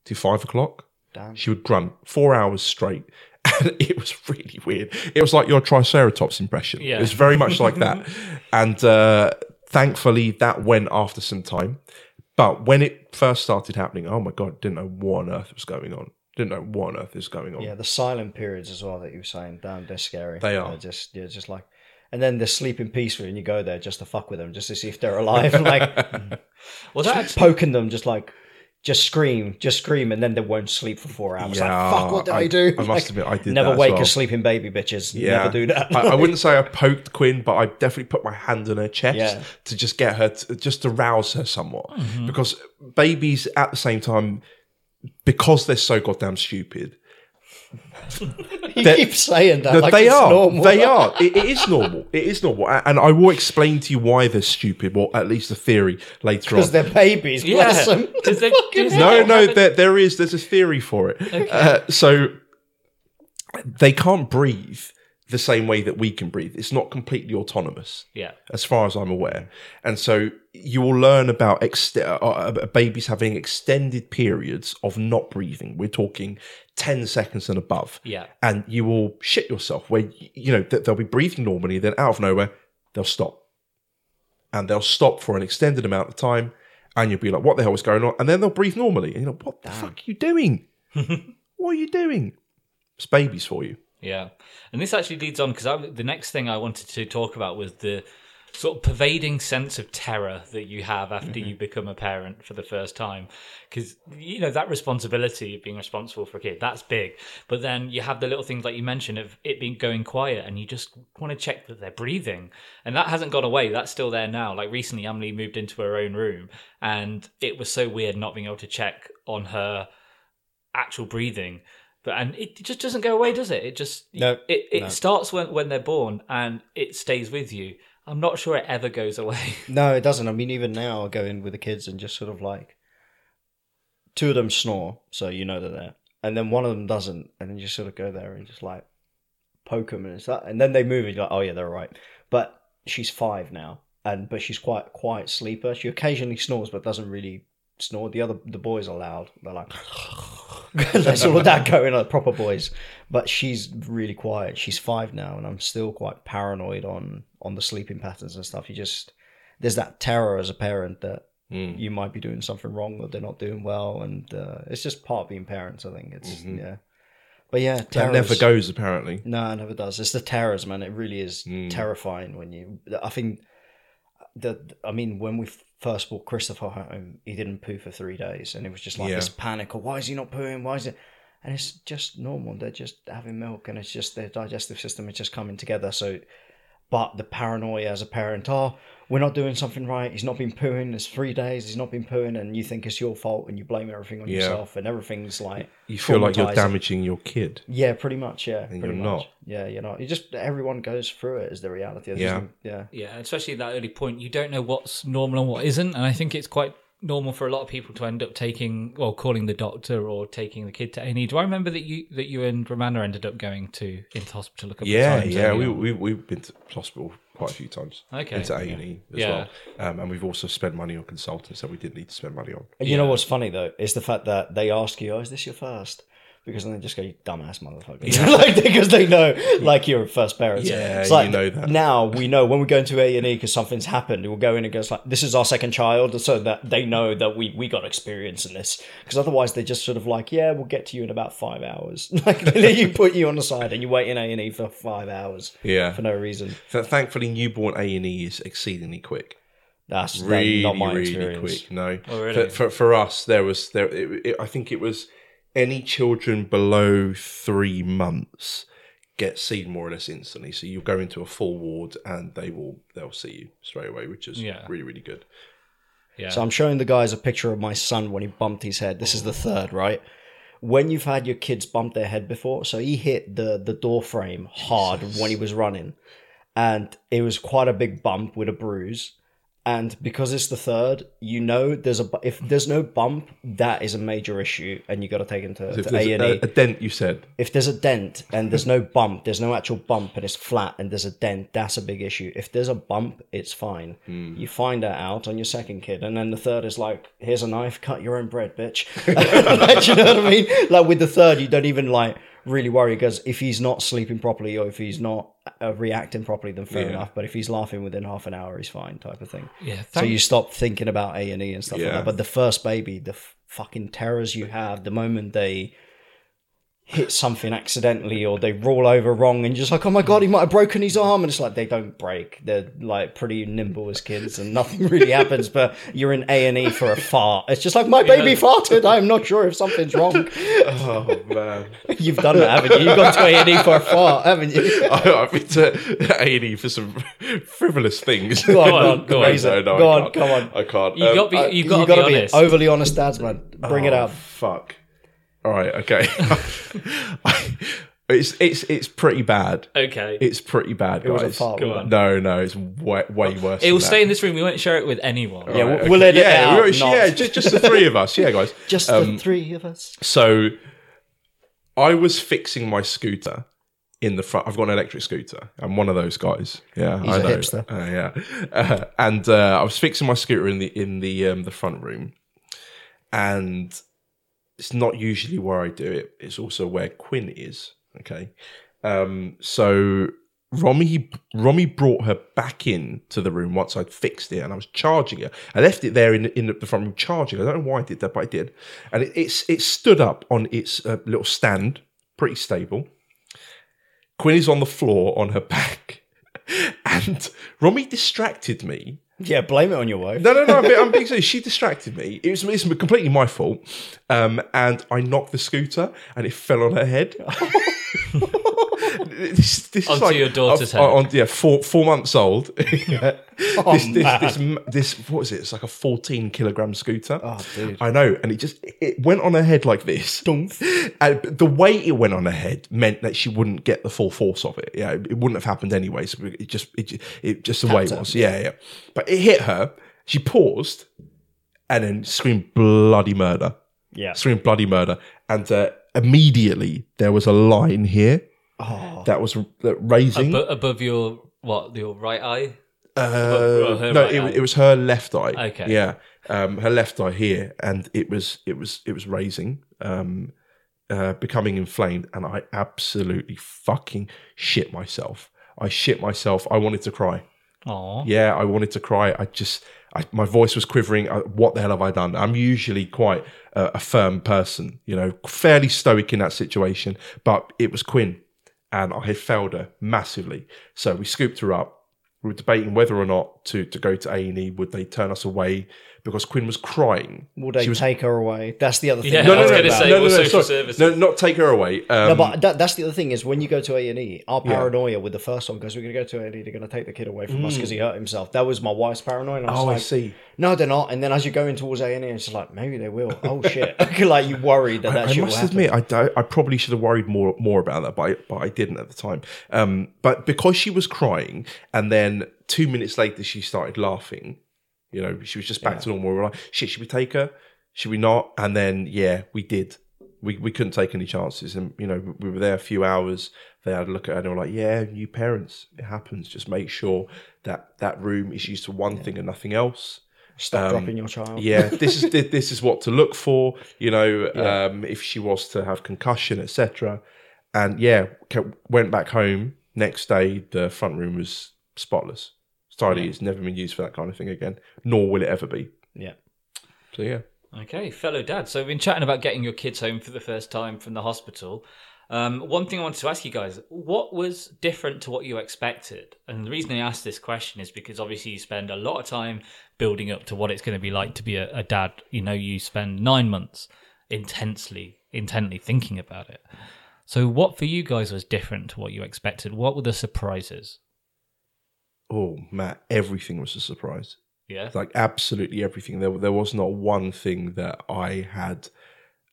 to five o'clock, Damn. she would grunt four hours straight. [LAUGHS] And it was really weird. It was like your Triceratops impression. Yeah. It was very much like that. [LAUGHS] And uh, thankfully, that went after some time. But when it first started happening, oh my god, didn't know what on earth was going on. Didn't know what on earth is going on. Yeah, the silent periods as well that you were saying, damn, they're scary. They are. They're just, you're just like, and then they're sleeping peacefully, and you go there just to fuck with them, just to see if they're alive, [LAUGHS] like [LAUGHS] well that actually, poking them, just like, just scream, just scream, and then they won't sleep for four hours. Yeah, like, fuck, what did I, do? I must Like, admit, I did never wake well. a sleeping baby, bitches. Yeah, Never do that. I, I wouldn't say I [LAUGHS] poked Quinn, but I definitely put my hand on her chest Yeah. to just get her, to, just to rouse her somewhat. Mm-hmm. Because babies, at the same time, because they're so goddamn stupid, you that- keep saying that. that like they it's are. normal. They are. It, it is normal. It is normal, and I will explain to you why they're stupid, or at least the theory later on. because they're babies. yeah Bless them. 'Cause they- 'cause they No, no, there, there is. There's a theory for it. Uh, so they can't breathe. The same way that we can breathe. It's not completely autonomous Yeah. as far as I'm aware. And so you will learn about ex- uh, uh, babies having extended periods of not breathing. We're talking 10 seconds and above. Yeah. And you will shit yourself where, you know, th- they'll be breathing normally, then out of nowhere, they'll stop. And they'll stop for an extended amount of time. And you'll be like, what the hell is going on? And then they'll breathe normally. And you're like, what the fuck are you doing? [LAUGHS] what are you doing? It's babies for you. Yeah, and this actually leads on because the next thing I wanted to talk about was the sort of pervading sense of terror that you have after mm-hmm. you become a parent for the first time. Because you know that responsibility of being responsible for a kid that's big. But then you have the little things like you mentioned of it being going quiet and you just want to check that they're breathing. And that hasn't gone away that's still there now. Like recently emily moved into her own room and it was so weird not being able to check on her actual breathing but and it just doesn't go away does it it just No, it, it no. starts when, when they're born and it stays with you i'm not sure it ever goes away [LAUGHS] No, it doesn't. I mean, even now, I go in with the kids and just sort of like two of them snore, so you know they're there, and then one of them doesn't, and then you just sort of go there and just like poke them, and it's that, and then they move, and you're like, oh yeah, they're right. But she's five now, and but she's quite a quiet sleeper. She occasionally snores, but doesn't really snore. The other the boys are loud. They're like. [LAUGHS] There's all of that going on, proper boys. But she's really quiet. She's five now, and I'm still quite paranoid on on the sleeping patterns and stuff. You just there's that terror as a parent that Mm. you might be doing something wrong or they're not doing well, and uh, it's just part of being parents. I think it's yeah, but yeah, Mm-hmm. That never goes, apparently. No, it never does. It's the terrors, man. It really is Mm. terrifying when you. I think that I mean when we first brought Christopher home, he didn't poo for three days, and it was just like Yeah. this panic. Or why is he not pooing? Why is it? And it's just normal. They're just having milk, and it's just their digestive system is just coming together. So, but the paranoia as a parent, oh, we're not doing something right. He's not been pooing. It's three days. He's not been pooing, and you think it's your fault, and you blame everything on Yeah. yourself, and everything's like You feel like you're damaging your kid. Yeah, pretty much. Yeah, And pretty you're much. not. Yeah, you're not. You just everyone goes through it. Is the reality? There's Yeah. yeah. Yeah, especially at that early point, you don't know what's normal and what isn't, and I think it's quite normal for a lot of people to end up taking, well, calling the doctor or taking the kid to A&E. Do I remember that you that you and Romana ended up going to into hospital a couple Yeah, of times? yeah. early we, we, we've been to hospital quite a few times. Okay, Into yeah. A&E as Yeah. well. Um, and we've also spent money on consultants that we didn't need to spend money on. And you know what's funny though is the fact that they ask you, "Oh, is this your first? Because then they just go, "You dumbass motherfucker," [LAUGHS] like because they know, like you're first parent. Yeah, It's like, you know that. Now we know when we go into A and E because something's happened. We'll go in and goes like, "This is our second child," so that they know that we we got experience in this. Because otherwise, they're just sort of like, "Yeah, we'll get to you in about five hours." [LAUGHS] Like you [LAUGHS] put you on the side and you wait in A and E for five hours Yeah. for no reason. Th- thankfully, newborn A&E is exceedingly quick. That's really, not my really experience. quick. No, Oh, really? for, for for us, there was there. It, it, I think it was any children below three months get seen more or less instantly. So you'll go into a full ward and they will they'll see you straight away, which is Yeah. really really good. yeah. So I'm showing the guys a picture of my son when he bumped his head. This is the third, right? When you've had your kids bump their head before, so he hit the the door frame hard when he was running, and it was quite a big bump with a bruise. And because it's the third, you know there's a if there's no bump, that is a major issue, and you got to take into to, If to there's A and a, E a dent, you said. if there's a dent and there's no bump, there's no actual bump and it's flat and there's a dent, that's a big issue. If there's a bump, it's fine. Hmm. You find that out on your second kid. And then the third is like, here's a knife, cut your own bread, bitch. [LAUGHS] Like, you know what I mean? Like with the third, you don't even like really worry because if he's not sleeping properly or if he's not uh, reacting properly, then fair Yeah. enough. But if he's laughing within half an hour, he's fine type of thing. yeah, So you stop thinking about A and E and stuff like Yeah. that. But the first baby, the f- fucking terrors you have the moment they hit something accidentally or they roll over wrong, and you're just like, oh my god, he might have broken his arm, and it's like they don't break. They're like pretty nimble as kids, and nothing [LAUGHS] really happens. But you're in A and E for a fart. It's just like my baby farted. I'm not sure if something's wrong. [LAUGHS] Oh man, [LAUGHS] You've done that, haven't you? You've gone to A and E for a fart, haven't you? I, I've been to A and E for some frivolous things. Go on, Go on, go on, go on. raise it. No, no, go on, come on. I can't. You Um, got be, I- you've got to be gotta be honest. overly honest, dads, man. Bring it Oh, up. Fuck. All right. Okay. [LAUGHS] it's it's it's pretty bad. okay, It's pretty bad, It was guys. a fart. Go on. No, no, it's way, way worse. it will stay in this room. We won't share it with anyone. Yeah, Right, we'll- we'll edit yeah, it out, we're- yeah, just, just the three of us. Yeah, guys. [LAUGHS] Just Um, the three of us. So I was fixing my scooter in the front. I've got an electric scooter. I'm one of those guys. Yeah, He's I a know. hipster. Uh, yeah, uh, and uh, I was fixing my scooter in the in the um, the front room, and it's not usually where I do it. It's also where Quinn is. Okay, um, so Romy Romy brought her back in to the room once I'd fixed it, and I was charging it. I left it there in in the front room charging. I don't know why I did that, but I did, and it, it's it stood up on its uh, little stand, pretty stable. Quinn is on the floor on her [LAUGHS] back, and Romy distracted me Yeah, blame it on your wife. no, no, no. I'm, being- I'm being serious. She distracted me. It was it's completely my fault. Um, and I knocked the scooter, and it fell on her head. [LAUGHS] [LAUGHS] this, this is Onto like- your daughter's head. On, yeah, four four months old. [LAUGHS] Oh, this, this, this, this, what is it? It's like a 14 kilogram scooter. Oh, dude. I know, and it just it went on her head like this. Dunk. [LAUGHS] And the way it went on her head meant that she wouldn't get the full force of it. Yeah, it, it wouldn't have happened anyway. So it just it, it just the way it was. Yeah, yeah. But it hit her. She paused and then screamed bloody murder. Yeah. Screamed bloody murder. And uh, immediately there was a line here Oh, that was uh, raising. Abo- above your what? Your right eye. Uh, well, no, right it, eye. it was her left eye. Okay. Yeah, um, her left eye here, and it was it was it was raising, um, uh, becoming inflamed, and I absolutely fucking shit myself. I shit myself. I wanted to cry. Aw. Yeah, I wanted to cry. I just, I, my voice was quivering. I, what the hell have I done? I'm usually quite a, a firm person, you know, fairly stoic in that situation, but it was Quinn, and I had failed her massively. So we scooped her up. We were debating whether or not to to go to A and E. Would they turn us away because Quinn was crying? will they She was- take her away? That's the other thing. Yeah, No, I no, was no, no, say, no, no, no, sorry. no, not take her away. Um, No, but that, that's the other thing is when you go to A and E, our paranoia with the first one goes, "We're going to go to A and E. They're going to take the kid away from us because he hurt himself." That was my wife's paranoia. And I was Mm. oh, I see. No, they're not. And then as you're going towards A and E, it's just like maybe they will. Oh shit! [LAUGHS] like you worried that that I shit must happen. admit, I, don't- I probably should have worried more more about that, but I, but I didn't at the time. Um, but because she was crying, and then two minutes later she started laughing, you know, she was just back to normal. We were like, shit, should we take her? Should we not? And then yeah, we did. We we couldn't take any chances, and you know, we were there a few hours. They had a look at her and they were like, "Yeah, new parents, it happens. Just make sure that that room is used for one thing and nothing else." Stop Um, dropping your child. yeah this is [LAUGHS] this is what to look for you know Yeah. um if she was to have concussion etc and yeah went back home next day the front room was spotless tidy it's never been used for that kind of thing again nor will it ever be Yeah. so yeah Okay, fellow dad. So we've been chatting about getting your kids home for the first time from the hospital. Um, one thing I wanted to ask you guys: what was different to what you expected? And the reason I asked this question is because obviously you spend a lot of time building up to what it's going to be like to be a, a dad. You know, you spend nine months intensely, intently thinking about it. So, what for you guys was different to what you expected? What were the surprises? Oh matt everything was a surprise Yeah, like absolutely everything there, there was not one thing that i had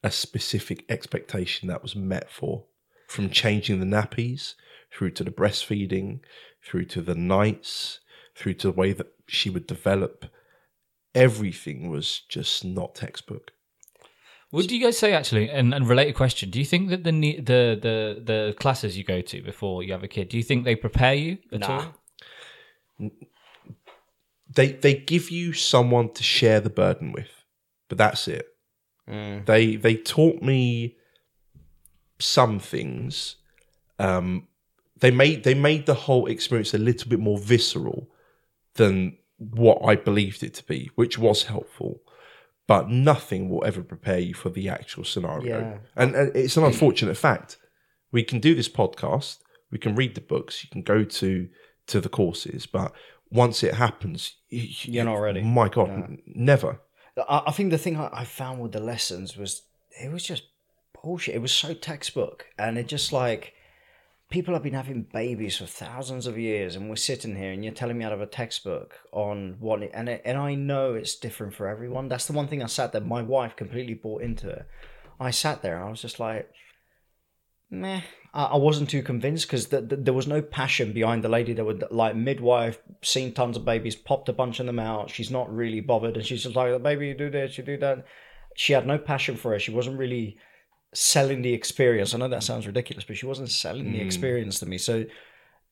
a specific expectation that was met for from changing the nappies through to the breastfeeding through to the nights through to the way that she would develop everything was just not textbook What do you guys say actually, and, and related question? Do you think that the the the the classes you go to before you have a kid, do you think they prepare you at Nah. all? They they give you someone to share the burden with but that's it. Mm. they they taught me some things. Um they made they made the whole experience a little bit more visceral than what i believed it to be which was helpful. But nothing will ever prepare you for the actual scenario. Yeah. and, and it's an unfortunate fact. We can do this podcast. We can read the books. You can go to to the courses but once it happens you- You're not ready. my god No. never I, I think the thing I, I found with the lessons was it was just bullshit. It was so textbook, and it just like people have been having babies for thousands of years, and we're sitting here, and you're telling me out of a textbook on what, and it, and I know it's different for everyone. That's the one thing I sat there. My wife completely bought into it. I sat there, and I was just like, meh. I, I wasn't too convinced because the, the, there was no passion behind the lady that would like midwife, seen tons of babies, popped a bunch of them out. She's not really bothered, and she's just like, "Baby, you do this, you do that." She had no passion for it. She wasn't really selling the experience. I know that sounds ridiculous, but she wasn't selling the hmm. experience to me. So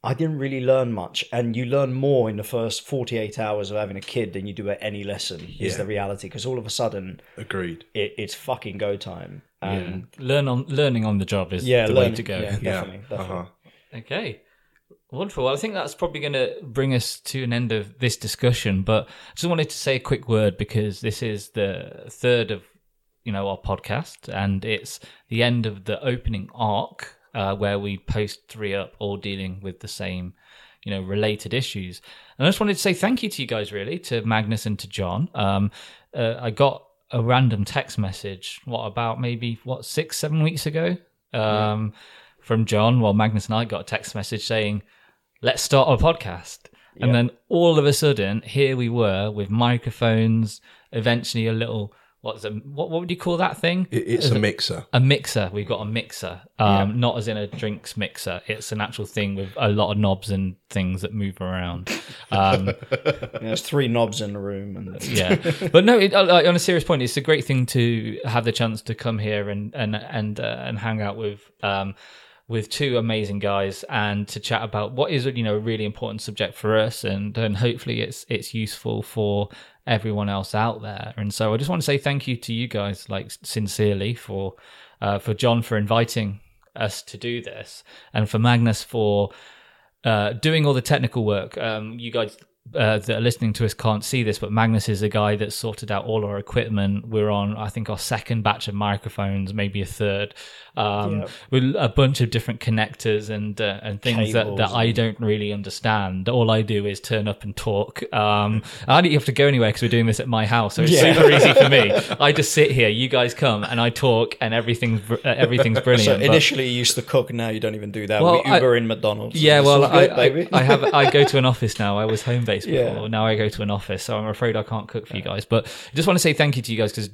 I didn't really learn much. And you learn more in the first 48 hours of having a kid than you do at any lesson, is the reality. Because all of a sudden, Agreed. it, it's fucking go time. And Learn on learning on the job is yeah, the learn, way to go. Yeah, Yeah. definitely. definitely. Uh-huh. Okay. Wonderful. Well, I think that's probably going to bring us to an end of this discussion. But I just wanted to say a quick word because this is the third of you know our podcast, and it's the end of the opening arc uh, where we post three up, all dealing with the same you know related issues. And I just wanted to say thank you to you guys, really, to Magnus and to John. Um, uh, I got a random text message. What about maybe what six, seven weeks ago? Um, From John, well, Magnus and I got a text message saying, let's start our podcast. And then all of a sudden, here we were with microphones, eventually a little, what's a, what, what would you call that thing? It, it's a mixer. A mixer. We've got a mixer, um, not as in a drinks mixer. It's an actual thing with a lot of knobs and things that move around. Um, [LAUGHS] Yeah, There's three knobs in the room. and [LAUGHS] yeah, but no. It, uh, like, on a serious point, it's a great thing to have the chance to come here and and and uh, and hang out with um with two amazing guys and to chat about what is you know a really important subject for us and and hopefully it's it's useful for everyone else out there. And so I just want to say thank you to you guys, like sincerely for uh, for John for inviting us to do this, and for Magnus for uh, doing all the technical work. Um, you guys uh, that are listening to us can't see this, but Magnus is a guy that sorted out all our equipment. We're on, I think, our second batch of microphones, maybe a third, um, with a bunch of different connectors and uh, and things that, Cables that I and- don't really understand. All I do is turn up and talk. Um, I don't have to go anywhere because we're doing this at my house, so it's Yeah. super easy for me. [LAUGHS] I just sit here, you guys come, and I talk, and everything's br- uh, everything's [LAUGHS] brilliant. So but- initially you used to cook, now you don't even do that. Well, we I- Uber in McDonald's. Yeah, well, I. I, I have I go to an [LAUGHS] office now. I was home based Yeah. before. Now I go to an office, so I'm afraid I can't cook for you guys. But I just want to say thank you to you guys because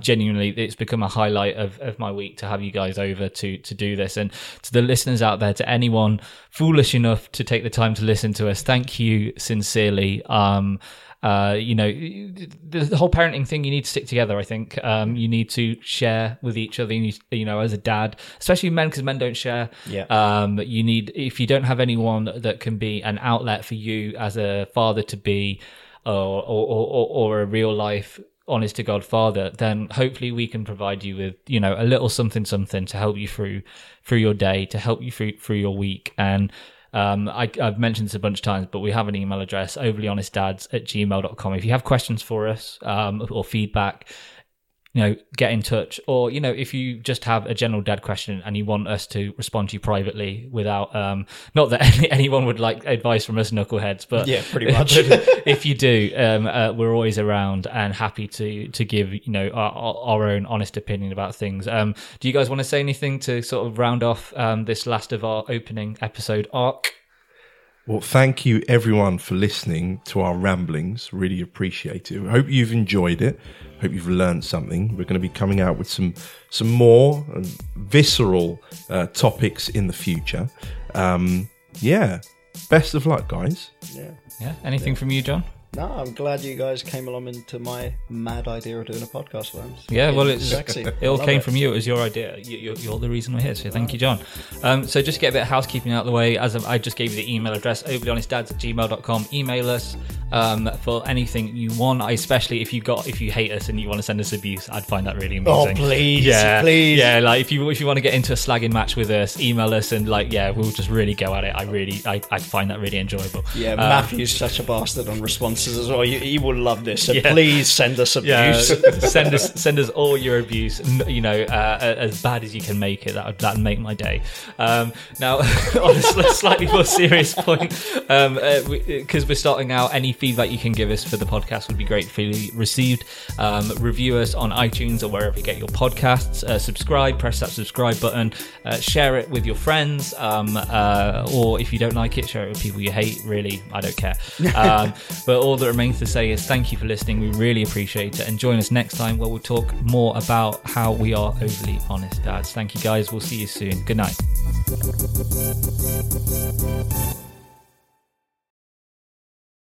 genuinely, it's become a highlight of, of my week to have you guys over to to do this, and to the listeners out there, to anyone foolish enough to take the time to listen to us, thank you sincerely. Um, uh, you know, the, the whole parenting thing, you need to stick together. I think um, you need to share with each other. You, need, you know, as a dad, especially men, because men don't share. Yeah. Um, you need if you don't have anyone that can be an outlet for you as a father to be, or or, or, or a real life honest to God father, then hopefully we can provide you with you know a little something something to help you through through your day, to help you through through your week and. Um, I, I've mentioned this a bunch of times, but we have an email address, overlyhonestdads at gmail.com. If you have questions for us um, or feedback, you know, get in touch. Or, you know, if you just have a general dad question and you want us to respond to you privately without, um, not that [LAUGHS] any, anyone would like advice from us knuckleheads, but Yeah, pretty [LAUGHS] much. if you do, um, uh, we're always around and happy to, to give, you know, our, our our own honest opinion about things. Um, do you guys want to say anything to sort of round off, um, this last of our opening episode arc? Well, thank you everyone for listening to our ramblings. Really appreciate it. Hope you've enjoyed it. Hope you've learned something. We're going to be coming out with some some more uh, visceral uh, topics in the future. Um, yeah. Best of luck, guys. yeah. Yeah. Anything from you, John? No, I'm glad you guys came along into my mad idea of doing a podcast with them. Yeah, well, it's sexy. [LAUGHS] It all came from you. It was your idea. You, you're, you're the reason we're here. So thank you, John. Um, so just to get a bit of housekeeping out of the way, as I just gave you the email address, overlyhonestdads at gmail.com. Email us um, for anything you want. I, especially if you got if you hate us and you want to send us abuse, I'd find that really amazing. Oh, please, yeah, please. yeah. Like if you if you want to get into a slagging match with us, email us and like yeah, we'll just really go at it. I really I I find that really enjoyable. Yeah, Um, Matthew's such a bastard on as well. You, he will love this. So Yeah. please send us Yeah, abuse. [LAUGHS] send us send us all your abuse. You know, uh, as bad as you can make it. That would that make my day. Um, now, [LAUGHS] on a slightly more serious point, because um, we, 'cause we're starting out, any feedback you can give us for the podcast would be gratefully received. Um, review us on iTunes or wherever you get your podcasts. Uh, subscribe, press that subscribe button. Uh, share it with your friends, um, uh, or if you don't like it, share it with people you hate. Really, I don't care. [LAUGHS] Um, but all that remains to say is thank you for listening. We really appreciate it. And join us next time where we'll talk more about how we are overly honest dads. Thank you guys. We'll see you soon. Good night.